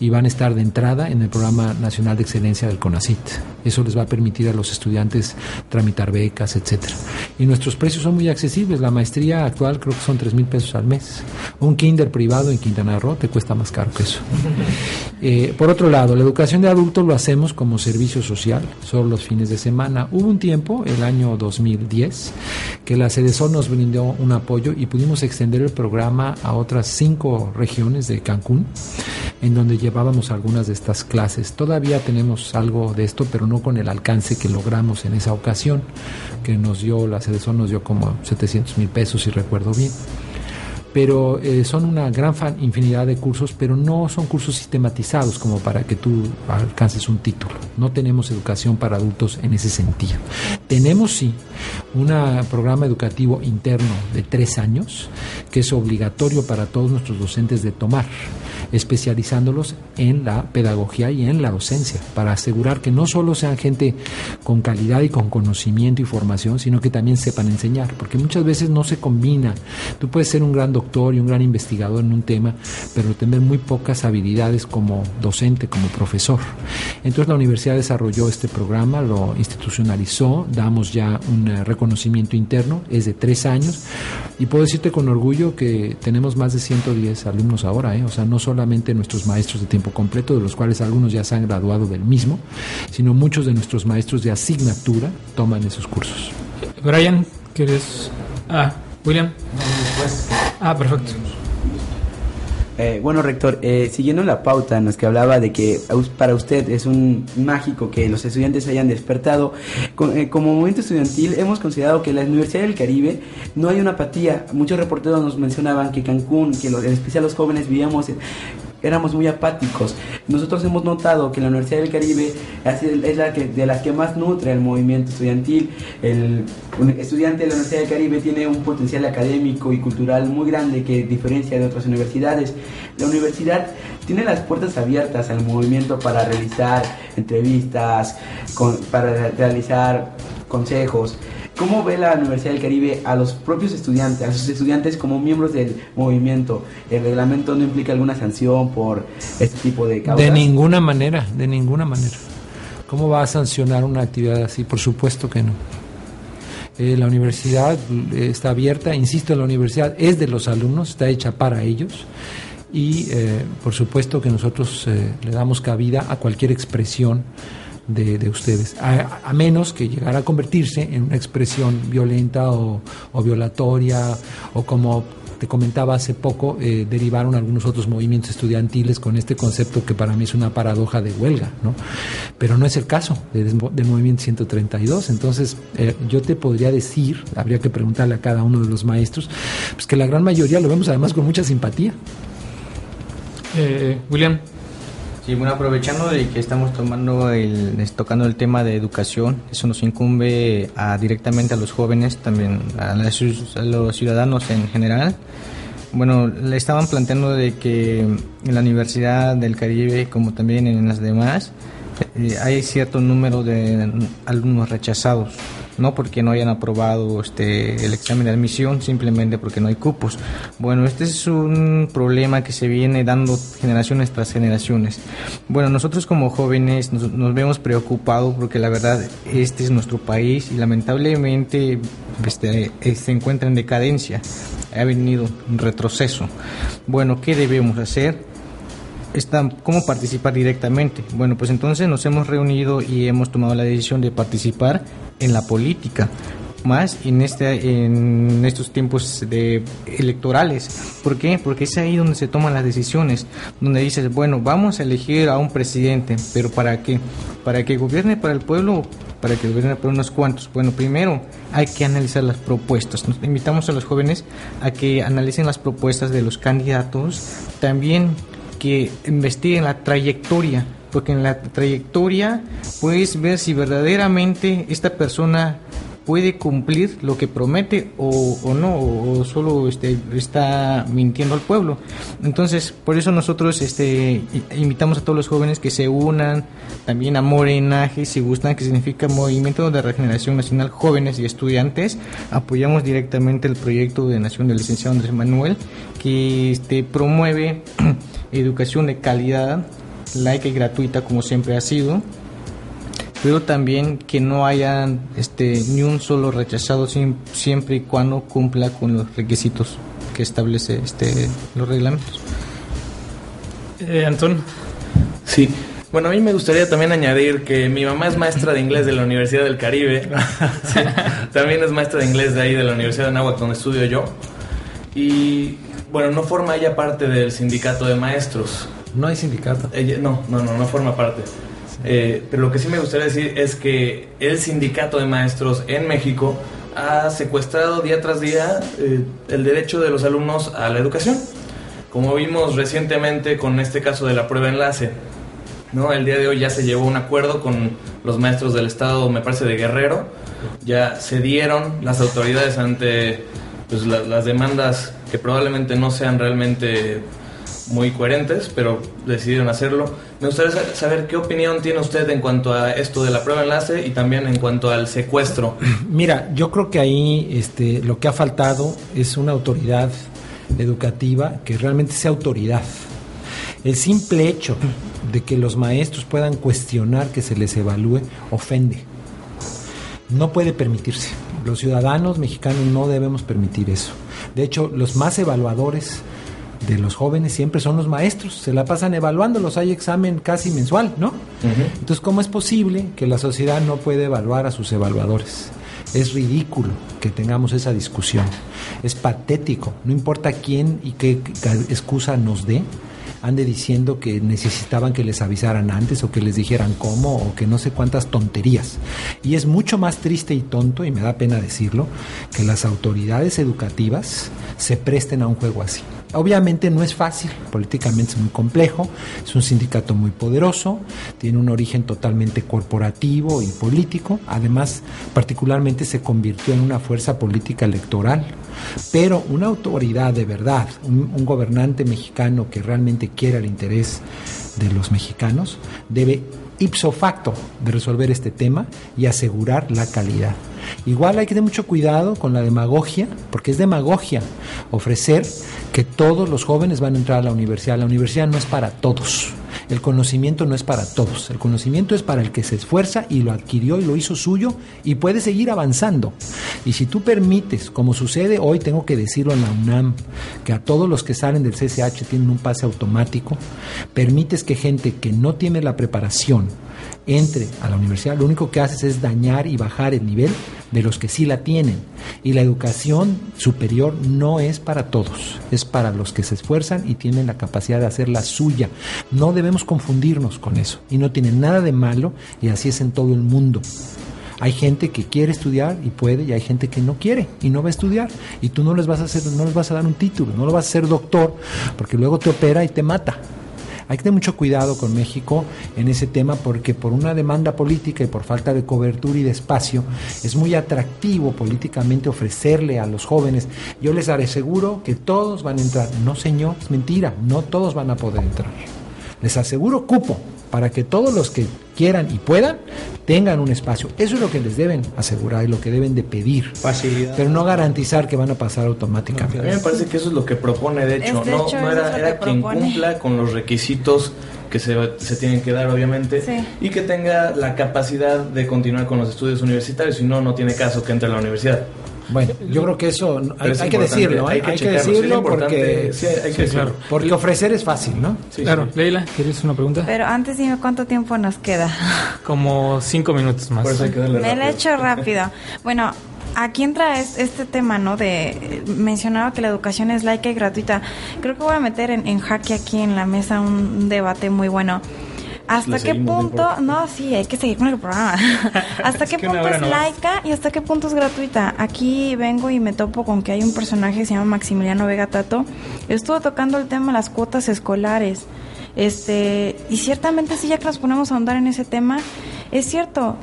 y van a estar de entrada en el Programa Nacional de Excelencia del CONACIT. Eso les va a permitir a los estudiantes tramitar becas, etcétera. Y nuestros precios son muy accesibles. La maestría actual creo que son 3 mil pesos al mes. Un kinder privado en Quintana Roo te cuesta más caro que eso. Eh, por otro lado, la educación de adultos lo hacemos como servicio social, solo los fines de semana. Hubo un tiempo, el año 2010, que la CEDESOL nos brindó un apoyo y pudimos extender el programa a otras cinco regiones de Cancún, en donde llevábamos algunas de estas clases. Todavía tenemos algo de esto, pero no con el alcance que logramos en esa ocasión, que nos dio, la CEDESOL nos dio como 700 mil pesos, si recuerdo bien pero eh, son una gran infinidad de cursos, pero no son cursos sistematizados como para que tú alcances un título. No tenemos educación para adultos en ese sentido. Tenemos sí un programa educativo interno de tres años que es obligatorio para todos nuestros docentes de tomar, especializándolos en la pedagogía y en la docencia, para asegurar que no solo sean gente con calidad y con conocimiento y formación, sino que también sepan enseñar, porque muchas veces no se combina. Tú puedes ser un gran doctor y un gran investigador en un tema, pero tener muy pocas habilidades como docente, como profesor. Entonces la universidad desarrolló este programa, lo institucionalizó, damos ya un uh, reconocimiento interno, es de tres años, y puedo decirte con orgullo que tenemos más de 110 alumnos ahora, ¿eh? o sea, no solamente nuestros maestros de tiempo completo, de los cuales algunos ya se han graduado del mismo, sino muchos de nuestros maestros de asignatura toman esos cursos. Brian, ¿quieres...? Ah, William. Ah, perfecto. Eh, bueno, rector, eh, siguiendo la pauta en la que hablaba de que para usted es un mágico que los estudiantes hayan despertado, eh, como movimiento estudiantil hemos considerado que en la Universidad del Caribe no hay una apatía. Muchos reporteros nos mencionaban que Cancún, que los, en especial los jóvenes vivíamos éramos muy apáticos. Nosotros hemos notado que la Universidad del Caribe es la que, de las que más nutre el movimiento estudiantil. El estudiante de la Universidad del Caribe tiene un potencial académico y cultural muy grande que diferencia de otras universidades. La universidad tiene las puertas abiertas al movimiento para realizar entrevistas, para realizar consejos. ¿Cómo ve la Universidad del Caribe a los propios estudiantes, a sus estudiantes como miembros del movimiento? ¿El reglamento no implica alguna sanción por este tipo de causas? De ninguna manera, de ninguna manera. ¿Cómo va a sancionar una actividad así? Por supuesto que no. Eh, la universidad eh, está abierta, insisto, la universidad es de los alumnos, está hecha para ellos y eh, por supuesto que nosotros le damos cabida a cualquier expresión de, ustedes, a, menos que llegara a convertirse en una expresión violenta o, violatoria, o como te comentaba hace poco, eh, derivaron algunos otros movimientos estudiantiles con este concepto que para mí es una paradoja de huelga, ¿no? Pero no es el caso del, movimiento 132. Entonces, eh, yo te podría decir, habría que preguntarle a cada uno de los maestros, pues que la gran mayoría lo vemos además con mucha simpatía. Eh, William. Sí, bueno, aprovechando de que estamos tomando el, tocando el tema de educación, eso nos incumbe a, directamente a los jóvenes, también a, los ciudadanos en general. Bueno, le estaban planteando de que en la Universidad del Caribe, como también en las demás, eh, hay cierto número de alumnos rechazados no porque no hayan aprobado este el examen de admisión, simplemente porque no hay cupos. Bueno, este es un problema que se viene dando generaciones tras generaciones. Bueno, nosotros como jóvenes nos, vemos preocupados porque la verdad este es nuestro país y lamentablemente este, eh, se encuentra en decadencia, ha venido un retroceso. Bueno, ¿qué debemos hacer? Está, ¿Cómo participar directamente? Bueno, pues entonces nos hemos reunido y hemos tomado la decisión de participar en la política más en este en estos tiempos de electorales. ¿Por qué? Porque es ahí donde se toman las decisiones, donde dices, bueno, vamos a elegir a un presidente, pero ¿para qué? ¿Para que gobierne para el pueblo? Para que gobierne para unos cuantos. Bueno, primero hay que analizar las propuestas. Nos invitamos a los jóvenes a que analicen las propuestas de los candidatos, también que investiguen la trayectoria porque en la trayectoria puedes ver si verdaderamente esta persona puede cumplir lo que promete o, no, o solo este, está mintiendo al pueblo. Entonces, por eso nosotros este, invitamos a todos los jóvenes que se unan, también a Morenaje, si gustan, que significa Movimiento de Regeneración Nacional Jóvenes y Estudiantes. Apoyamos directamente el proyecto de Nación del licenciado Andrés Manuel, que este, promueve educación de calidad laica y gratuita como siempre ha sido, pero también que no haya este, ni un solo rechazado siempre y cuando cumpla con los requisitos que establece este, los reglamentos. Eh, Antón. Sí. Bueno, a mí me gustaría también añadir que mi mamá es maestra de inglés de la Universidad del Caribe. también es maestra de inglés de ahí, de la Universidad de Anáhuac, donde estudio yo. Y bueno, no forma ella parte del sindicato de maestros. No hay sindicato. no, no, no, no forma parte. Eh, pero lo que sí me gustaría decir es que el sindicato de maestros en México ha secuestrado día tras día eh, el derecho de los alumnos a la educación. Como vimos recientemente con este caso de la prueba enlace. ¿no? El día de hoy ya se llevó un acuerdo con los maestros del estado, me parece, de Guerrero. Ya se dieron las autoridades ante pues, las demandas que probablemente no sean realmente muy coherentes, pero decidieron hacerlo. Me gustaría saber qué opinión tiene usted en cuanto a esto de la prueba enlace y también en cuanto al secuestro. Mira, yo creo que ahí este, lo que ha faltado es una autoridad educativa que realmente sea autoridad. El simple hecho de que los maestros puedan cuestionar que se les evalúe ofende. No puede permitirse. Los ciudadanos mexicanos no debemos permitir eso. De hecho, los más evaluadores de los jóvenes siempre son los maestros, se la pasan evaluándolos, hay examen casi mensual, ¿no? Entonces, ¿cómo es posible que la sociedad no puede evaluar a sus evaluadores? Es ridículo que tengamos esa discusión, es patético, no importa quién y qué excusa nos dé, ande diciendo que necesitaban que les avisaran antes o que les dijeran cómo o que no sé cuántas tonterías. Y es mucho más triste y tonto, y me da pena decirlo, que las autoridades educativas se presten a un juego así. Obviamente no es fácil, políticamente es muy complejo, es un sindicato muy poderoso, tiene un origen totalmente corporativo y político, además particularmente se convirtió en una fuerza política electoral, pero una autoridad de verdad, un, gobernante mexicano que realmente quiera el interés de los mexicanos, debe ipso facto de resolver este tema y asegurar la calidad. Igual hay que tener mucho cuidado con la demagogia, porque es demagogia ofrecer que todos los jóvenes van a entrar a la universidad. La universidad no es para todos. El conocimiento no es para todos. El conocimiento es para el que se esfuerza y lo adquirió y lo hizo suyo y puede seguir avanzando. Y si tú permites, como sucede hoy, tengo que decirlo en la UNAM, que a todos los que salen del CCH tienen un pase automático, permites que gente que no tiene la preparación, entre a la universidad, lo único que haces es dañar y bajar el nivel de los que sí la tienen. Y la educación superior no es para todos, es para los que se esfuerzan y tienen la capacidad de hacer la suya. No debemos confundirnos con eso. Y no tiene nada de malo y así es en todo el mundo. Hay gente que quiere estudiar y puede, y hay gente que no quiere y no va a estudiar. Y tú no les vas a hacer, no les vas a dar un título, no lo vas a hacer doctor, porque luego te opera y te mata. Hay que tener mucho cuidado con México en ese tema porque por una demanda política y por falta de cobertura y de espacio es muy atractivo políticamente ofrecerle a los jóvenes. Yo les haré seguro que todos van a entrar. No, señor, es mentira, no todos van a poder entrar. Les aseguro cupo para que todos los que quieran y puedan tengan un espacio. Eso es lo que les deben asegurar y lo que deben de pedir. Facilidad. Pero no garantizar que van a pasar automáticamente. A mí me parece que eso es lo que propone, de hecho, no, hecho, no era, era que quien cumpla con los requisitos que se, se tienen que dar, obviamente, Sí. y que tenga la capacidad de continuar con los estudios universitarios, si no, no tiene caso que entre a la universidad. Bueno, yo creo que eso no- hay, Pero es hay que decirlo, hay, hay que hay decirlo porque, sí, hay que Sí, decirlo. claro. porque ofrecer es fácil, ¿no? Sí, claro, sí. Leila, ¿quieres una pregunta? Pero antes dime cuánto tiempo nos queda. Como cinco minutos más. Por eso hay que darle Me lo he rápido. hecho rápido. Bueno, aquí entra es- este tema, ¿no? De mencionaba que la educación es laica y gratuita. Creo que voy a meter en, en jaque aquí en la mesa un debate muy bueno. ¿Hasta qué punto? No, sí, hay que seguir con el programa. ¿Hasta qué punto es laica y hasta qué punto es gratuita? Aquí vengo y me topo con que hay un personaje que se llama Maximiliano Vega Tato. Estuvo tocando el tema de las cuotas escolares. Este, y ciertamente si ya que nos ponemos a ahondar en ese tema, es cierto,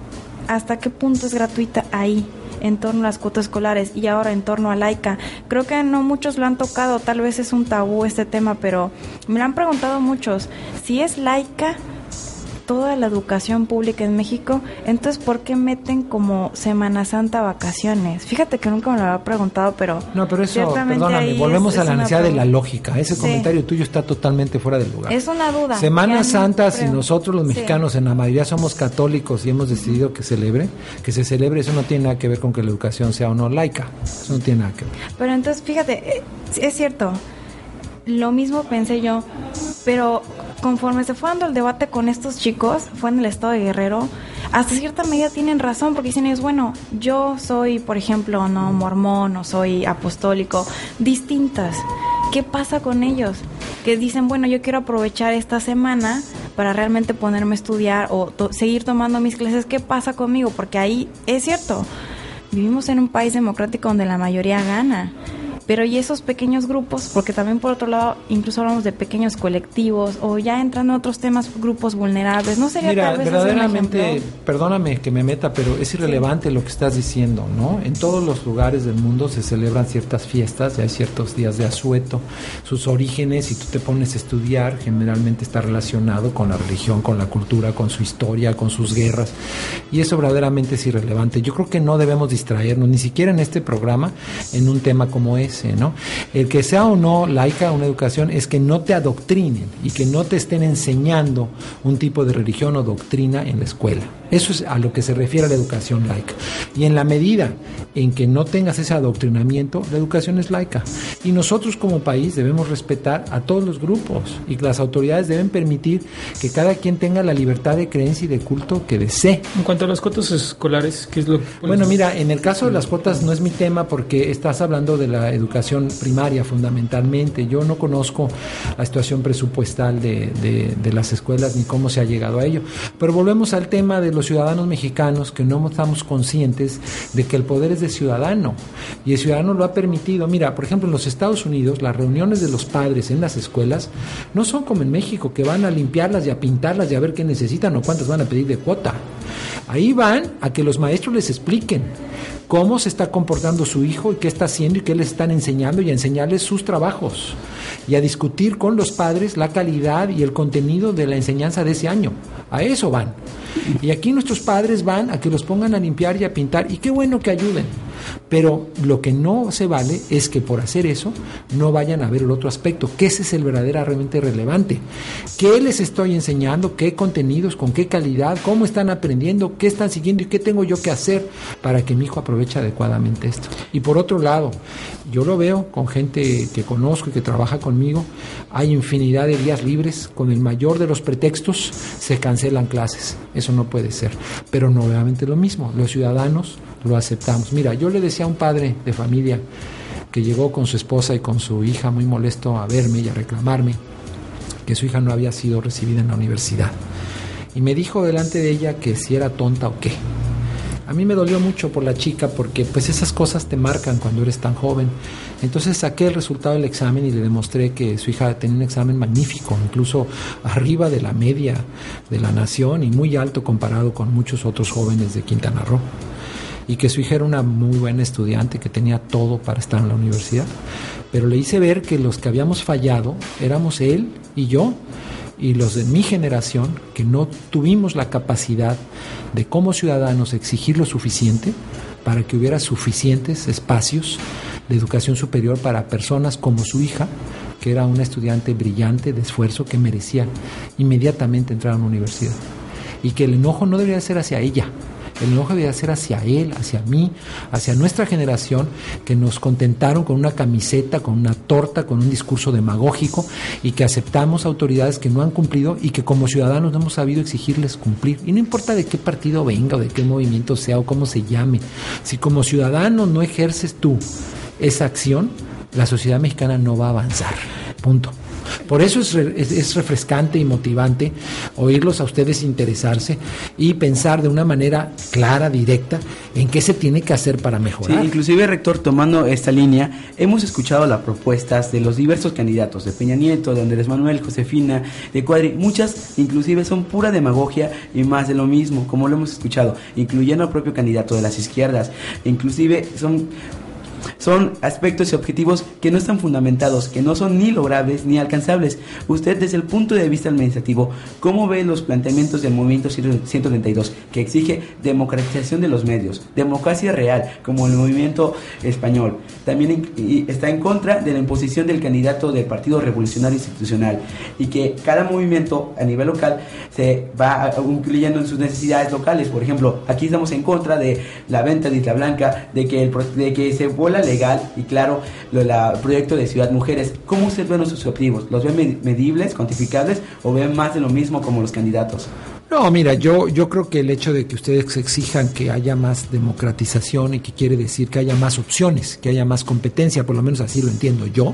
hasta qué punto es gratuita ahí en torno a las cuotas escolares y ahora en torno a laica. Creo que no muchos lo han tocado, tal vez es un tabú este tema, pero me lo han preguntado muchos. Si es laica toda la educación pública en México, entonces ¿por qué meten como Semana Santa vacaciones? Fíjate que nunca me lo había preguntado, pero No, pero eso, perdóname, volvemos es- a la necesidad de la lógica. Ese Sí. comentario tuyo está totalmente fuera del lugar. Es una duda. Semana Santa, si nosotros los Sí. mexicanos en la mayoría somos católicos y hemos decidido que celebre, que se celebre, eso no tiene nada que ver con que la educación sea o no laica. Eso no tiene nada que ver. Pero entonces, fíjate, eh, es cierto, lo mismo pensé yo, pero conforme se fue dando el debate con estos chicos, fue en el estado de Guerrero, hasta cierta medida tienen razón, porque dicen ellos, bueno, yo soy, por ejemplo, no mormón o soy apostólico, distintas. ¿Qué pasa con ellos? Que dicen, bueno, yo quiero aprovechar esta semana para realmente ponerme a estudiar o to- seguir tomando mis clases. ¿Qué pasa conmigo? Porque ahí es cierto, vivimos en un país democrático donde la mayoría gana. Pero y esos pequeños grupos, porque también por otro lado, incluso hablamos de pequeños colectivos o ya entrando en otros temas, grupos vulnerables, ¿no sería Mira, tal vez verdaderamente, perdóname que me meta, pero es irrelevante lo que estás diciendo, ¿no? En todos los lugares del mundo se celebran ciertas fiestas, ya hay ciertos días de asueto, sus orígenes, si tú te pones a estudiar, generalmente está relacionado con la religión, con la cultura, con su historia, con sus guerras, y eso verdaderamente es irrelevante. Yo creo que no debemos distraernos, ni siquiera en este programa, en un tema como ¿no? El que sea o no laica una educación es que no te adoctrinen y que no te estén enseñando un tipo de religión o doctrina en la escuela. Eso es a lo que se refiere a la educación laica. Y en la medida en que no tengas ese adoctrinamiento, la educación es laica. Y nosotros como país debemos respetar a todos los grupos y las autoridades deben permitir que cada quien tenga la libertad de creencia y de culto que desee. En cuanto a las cuotas escolares, ¿qué es lo que Bueno, mira, en el caso de las cuotas no es mi tema porque estás hablando de la educación educación primaria fundamentalmente. Yo no conozco la situación presupuestal de, de, de, las escuelas ni cómo se ha llegado a ello. Pero volvemos al tema de los ciudadanos mexicanos que no estamos conscientes de que el poder es de ciudadano y el ciudadano lo ha permitido. Mira, por ejemplo, en los Estados Unidos las reuniones de los padres en las escuelas no son como en México, que van a limpiarlas y a pintarlas y a ver qué necesitan o cuántas van a pedir de cuota. Ahí van a que los maestros les expliquen cómo se está comportando su hijo y qué está haciendo y qué les están enseñando y a enseñarles sus trabajos y a discutir con los padres la calidad y el contenido de la enseñanza de ese año. A eso van. Y aquí nuestros padres van a que los pongan a limpiar y a pintar y qué bueno que ayuden. Pero lo que no se vale es que por hacer eso no vayan a ver el otro aspecto, que ese es el verdaderamente relevante. ¿Qué les estoy enseñando? ¿Qué contenidos? ¿Con qué calidad? ¿Cómo están aprendiendo? ¿Qué están siguiendo? ¿Y qué tengo yo que hacer para que mi hijo aproveche adecuadamente esto? Y por otro lado, yo lo veo con gente que conozco y que trabaja conmigo, hay infinidad de días libres, con el mayor de los pretextos se cancelan clases. Eso no puede ser. Pero nuevamente lo mismo, los ciudadanos lo aceptamos. Mira, yo le decía a un padre de familia que llegó con su esposa y con su hija muy molesto a verme y a reclamarme que su hija no había sido recibida en la universidad. Y me dijo delante de ella que si era tonta o qué. A mí me dolió mucho por la chica porque pues esas cosas te marcan cuando eres tan joven. Entonces saqué el resultado del examen y le demostré que su hija tenía un examen magnífico, incluso arriba de la media de la nación y muy alto comparado con muchos otros jóvenes de Quintana Roo y que su hija era una muy buena estudiante, que tenía todo para estar en la universidad. Pero le hice ver que los que habíamos fallado éramos él y yo y los de mi generación que no tuvimos la capacidad de como ciudadanos exigir lo suficiente para que hubiera suficientes espacios de educación superior para personas como su hija, que era una estudiante brillante, de esfuerzo, que merecía inmediatamente entrar a una universidad. Y que el enojo no debería ser hacia ella, el enojo debe ser hacia él, hacia mí, hacia nuestra generación, que nos contentaron con una camiseta, con una torta, con un discurso demagógico y que aceptamos autoridades que no han cumplido y que como ciudadanos no hemos sabido exigirles cumplir. Y no importa de qué partido venga o de qué movimiento sea o cómo se llame, si como ciudadano no ejerces tú esa acción, la sociedad mexicana no va a avanzar. Punto. Por eso es, es, refrescante y motivante oírlos a ustedes interesarse y pensar de una manera clara, directa, en qué se tiene que hacer para mejorar. Sí, inclusive, rector, tomando esta línea, hemos escuchado las propuestas de los diversos candidatos, de Peña Nieto, de Andrés Manuel, Josefina, de Cuadri, muchas inclusive son pura demagogia y más de lo mismo, como lo hemos escuchado, incluyendo al propio candidato de las izquierdas, inclusive son son aspectos y objetivos que no están fundamentados, que no son ni logrables ni alcanzables. Usted, desde el punto de vista administrativo, ¿cómo ve los planteamientos del movimiento 132 que exige democratización de los medios, democracia real, como el movimiento español? También está en contra de la imposición del candidato del Partido Revolucionario Institucional y que cada movimiento a nivel local se va incluyendo en sus necesidades locales. Por ejemplo, aquí estamos en contra de la venta de Isla Blanca, de que, el, de que se legal y claro el proyecto de Ciudad Mujeres. ¿Cómo usted ve nuestros objetivos? ¿Los ve medibles, cuantificables o ve más de lo mismo como los candidatos? No, mira, yo, yo creo que el hecho de que ustedes exijan que haya más democratización y que quiere decir que haya más opciones, que haya más competencia, por lo menos así lo entiendo yo,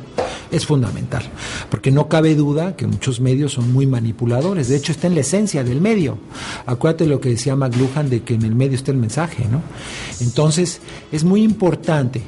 es fundamental. Porque no cabe duda que muchos medios son muy manipuladores. De hecho, está en la esencia del medio. Acuérdate lo que decía McLuhan de que en el medio está el mensaje, ¿no? Entonces, es muy importante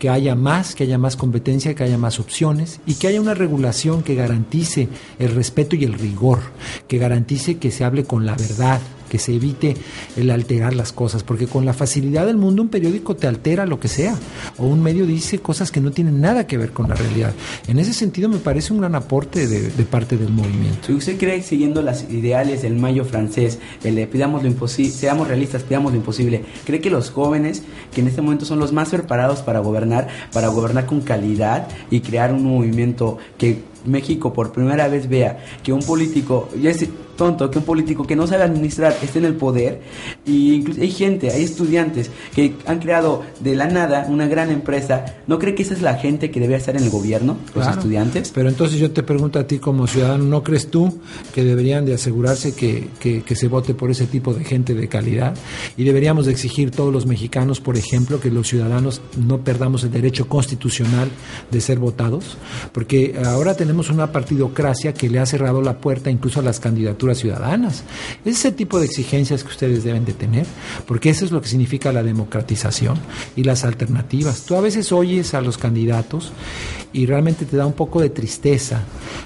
que haya más, que haya más competencia, que haya más opciones y que haya una regulación que garantice el respeto y el rigor, que garantice que se hable con la verdad, que se evite el alterar las cosas, porque con la facilidad del mundo un periódico te altera lo que sea, o un medio dice cosas que no tienen nada que ver con la realidad. En ese sentido me parece un gran aporte de, parte del movimiento. Usted cree, siguiendo las ideales del mayo francés, el de pidamos lo imposible, seamos realistas, pidamos lo imposible, cree que los jóvenes, que en este momento son los más preparados para gobernar, para gobernar con calidad y crear un movimiento que México por primera vez vea que un político, tonto que un político que no sabe administrar esté en el poder. Y incluso hay gente, hay estudiantes que han creado de la nada una gran empresa. ¿No cree que esa es la gente que debe estar en el gobierno, los Claro. estudiantes? Pero entonces yo te pregunto a ti como ciudadano, ¿no crees tú que deberían de asegurarse que, que- que se vote por ese tipo de gente de calidad? Y deberíamos de exigir todos los mexicanos, por ejemplo, que los ciudadanos no perdamos el derecho constitucional de ser votados, porque ahora tenemos una partidocracia que le ha cerrado la puerta incluso a las candidaturas ciudadanas. Es ese tipo de exigencias que ustedes deben de tener, porque eso es lo que significa la democratización y las alternativas. Tú a veces oyes a los candidatos y realmente te da un poco de tristeza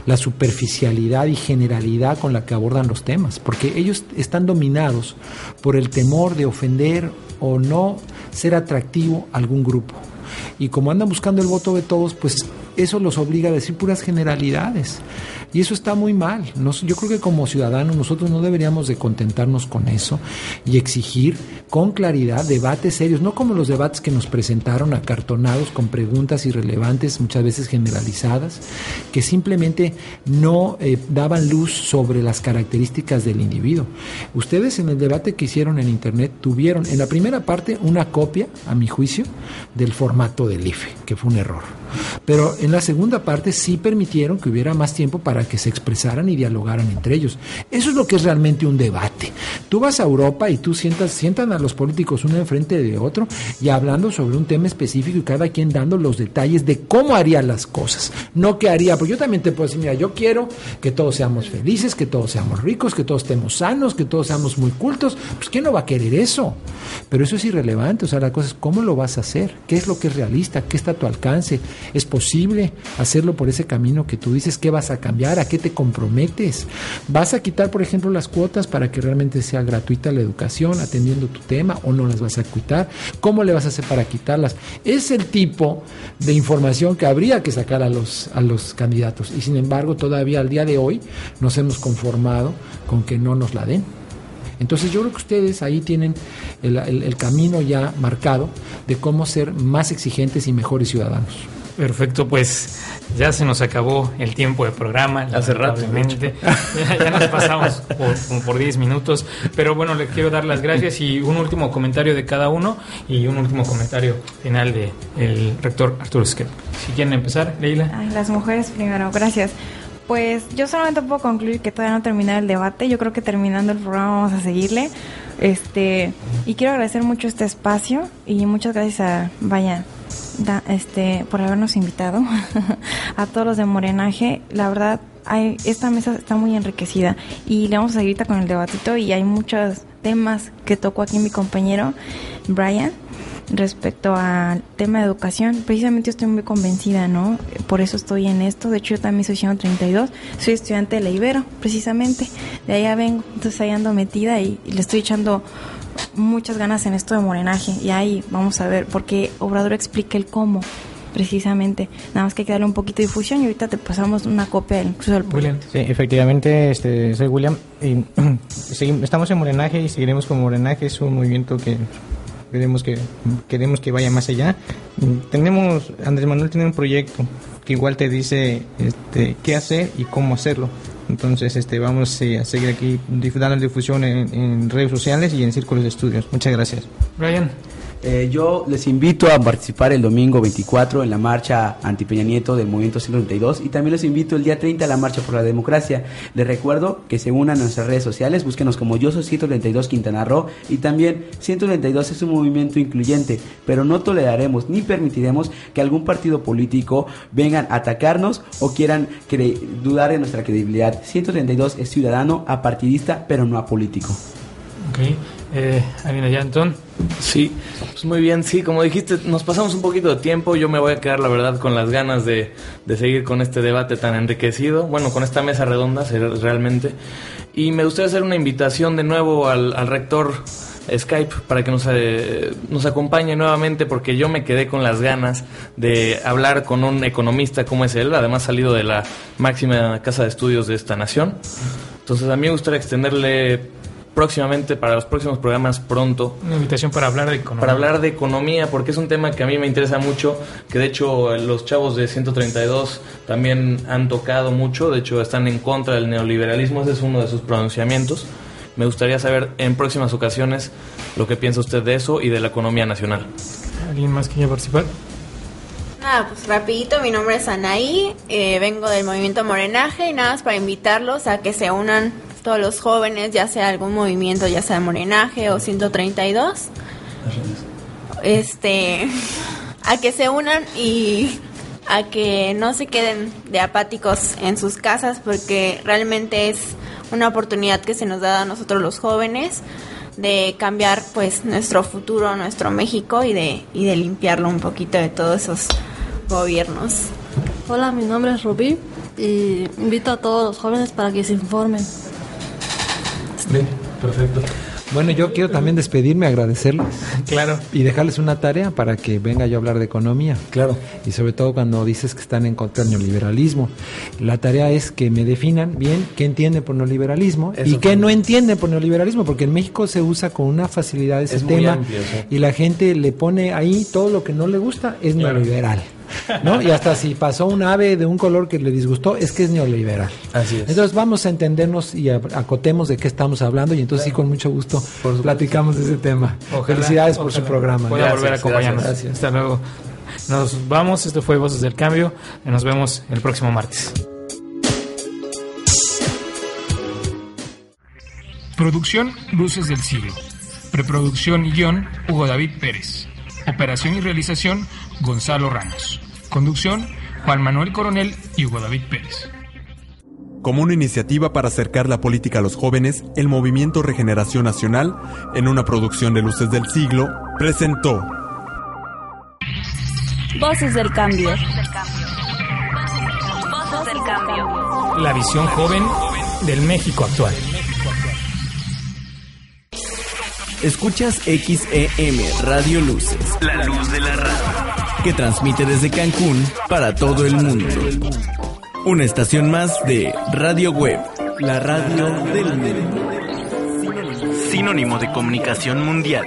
la superficialidad y generalidad con la que abordan los temas, porque ellos están dominados por el temor de ofender o no ser atractivo a algún grupo. Y como andan buscando el voto de todos, pues eso los obliga a decir puras generalidades. Y eso está muy mal. Nos- yo creo que como ciudadanos nosotros no deberíamos de contentarnos con eso y exigir con claridad debates serios, no como los debates que nos presentaron acartonados con preguntas irrelevantes, muchas veces generalizadas, que simplemente no eh, daban luz sobre las características del individuo. Ustedes en el debate que hicieron en Internet tuvieron en la primera parte una copia, a mi juicio, del formato del IFE, que fue un error. Pero en la segunda parte sí permitieron que hubiera más tiempo para que se expresaran y dialogaran entre ellos. Eso es lo que es realmente un debate. Tú vas a Europa y tú sientas, sientan a los políticos uno enfrente de otro y hablando sobre un tema específico y cada quien dando los detalles de cómo haría las cosas, no qué haría. Porque yo también te puedo decir, mira, yo quiero que todos seamos felices, que todos seamos ricos, que todos estemos sanos, que todos seamos muy cultos. Pues ¿quién no va a querer eso? Pero eso es irrelevante. O sea, la cosa es cómo lo vas a hacer, qué es lo que es realista, qué está a tu alcance. ¿Es posible hacerlo por ese camino que tú dices? ¿Qué vas a cambiar? ¿A qué te comprometes? ¿Vas a quitar, por ejemplo, las cuotas para que realmente sea gratuita la educación atendiendo tu tema o no las vas a quitar? ¿Cómo le vas a hacer para quitarlas? Es el tipo de información que habría que sacar a los, a los candidatos. Y sin embargo, todavía al día de hoy nos hemos conformado con que no nos la den. Entonces yo creo que ustedes ahí tienen el, camino ya marcado de cómo ser más exigentes y mejores ciudadanos. Perfecto, pues ya se nos acabó el tiempo de programa. Hace rato, lamentablemente. Ya, ya nos pasamos por, como por 10 minutos. Pero bueno, les quiero dar las gracias y un último comentario de cada uno y un último comentario final de el rector Arturo Esquer. Si quieren empezar, Leila. Ay, las mujeres primero, gracias. Pues yo solamente puedo concluir que todavía no termina el debate. Yo creo que terminando el programa vamos a seguirle. Este, y quiero agradecer mucho este espacio y muchas gracias a Vaya da- este por habernos invitado a todos los de Morenaje. La verdad, hay, esta mesa está muy enriquecida y le vamos a seguir con el debatito y hay muchos temas que tocó aquí mi compañero Brian respecto al tema de educación, precisamente yo estoy muy convencida, ¿no? Por eso estoy en esto. De hecho, yo también soy 132, soy estudiante de la Ibero, precisamente. De allá vengo, entonces ahí ando metida y le estoy echando muchas ganas en esto de morenaje. Y ahí vamos a ver, porque Obrador explica el cómo, precisamente. Nada más que hay que darle un poquito de difusión y ahorita te pasamos una copia incluso del William. Sí, efectivamente, este, soy William. Y, estamos en Morenaje y seguiremos con Morenaje. Es un movimiento que queremos que queremos que vaya más allá. Tenemos, Andrés Manuel tiene un proyecto que igual te dice este, qué hacer y cómo hacerlo. Entonces, este, vamos eh, a seguir aquí dando difusión en, en redes sociales y en círculos de estudios. Muchas gracias. Brian. Eh, yo les invito a participar el domingo 24 en la marcha anti Peña Nieto del Movimiento 132 y también los invito el día 30 a la marcha por la democracia. Les recuerdo que se unan a nuestras redes sociales, búsquenos como Yo Soy 132 Quintana Roo y también 132 es un movimiento incluyente, pero no toleraremos ni permitiremos que algún partido político vengan a atacarnos o quieran dudar de nuestra credibilidad. 132 es ciudadano, apartidista, pero no apolítico. Ok. Eh, Yanton. Sí, pues muy bien, sí, como dijiste, nos pasamos un poquito de tiempo, yo me voy a quedar, la verdad, con las ganas de, de seguir con este debate tan enriquecido, bueno, con esta mesa redonda realmente, y me gustaría hacer una invitación de nuevo al, al rector Skype para que nos, eh, nos acompañe nuevamente, porque yo me quedé con las ganas de hablar con un economista como es él, además salido de la máxima casa de estudios de esta nación. Entonces a mí me gustaría extenderle próximamente para los próximos programas pronto. Una invitación para hablar de economía. Para hablar de economía, porque es un tema que a mí me interesa mucho, que de hecho los chavos de 132 también han tocado mucho, de hecho están en contra del neoliberalismo, ese es uno de sus pronunciamientos. Me gustaría saber en próximas ocasiones lo que piensa usted de eso y de la economía nacional. ¿Alguien más quiere participar? Nada, pues rapidito, mi nombre es Anaí, eh, vengo del movimiento Morenaje y nada más para invitarlos a que se unan todos los jóvenes, ya sea algún movimiento, ya sea Morenaje o 132, este, a que se unan y a que no se queden de apáticos en sus casas porque realmente es una oportunidad que se nos da a nosotros los jóvenes de cambiar pues nuestro futuro, nuestro México y de, y de limpiarlo un poquito de todos esos gobiernos. Hola, mi nombre es Rubí y invito a todos los jóvenes para que se informen. Bien, perfecto. Bueno, yo quiero también despedirme, agradecerles. Claro. Y dejarles una tarea para que venga yo a hablar de economía. Claro. Y sobre todo cuando dices que están en contra del neoliberalismo. La tarea es que me definan bien qué entienden por neoliberalismo y qué no entienden por neoliberalismo, porque en México se usa con una facilidad ese Es tema amplio, sí. y la gente le pone ahí todo lo que no le gusta es neoliberal. ¿No? Y hasta si pasó un ave de un color que le disgustó, es que es neoliberal. Así es. Entonces vamos a entendernos y a- acotemos de qué estamos hablando y entonces sí con mucho gusto platicamos de ese tema. Ojalá- Felicidades por su programa. Pueda Gracias, volver a acompañarnos. gracias. Hasta luego. Nos vamos. Esto fue Voces del Cambio. y Nos vemos el próximo martes. Producción Luces del Siglo. Preproducción y guion Hugo David Pérez. Operación y realización Gonzalo Ramos. Conducción Juan Manuel Coronel y Hugo David Pérez. Como una iniciativa para acercar la política a los jóvenes, el Movimiento Regeneración Nacional, en una producción de Luces del Siglo, presentó Voces del cambio. Voces del cambio. La visión joven del México actual. Escuchas XEM Radio Luces. La luz de la radio. Que transmite desde Cancún para todo el mundo. Una estación más de Radio Web. La radio del mundo. Sinónimo de comunicación mundial.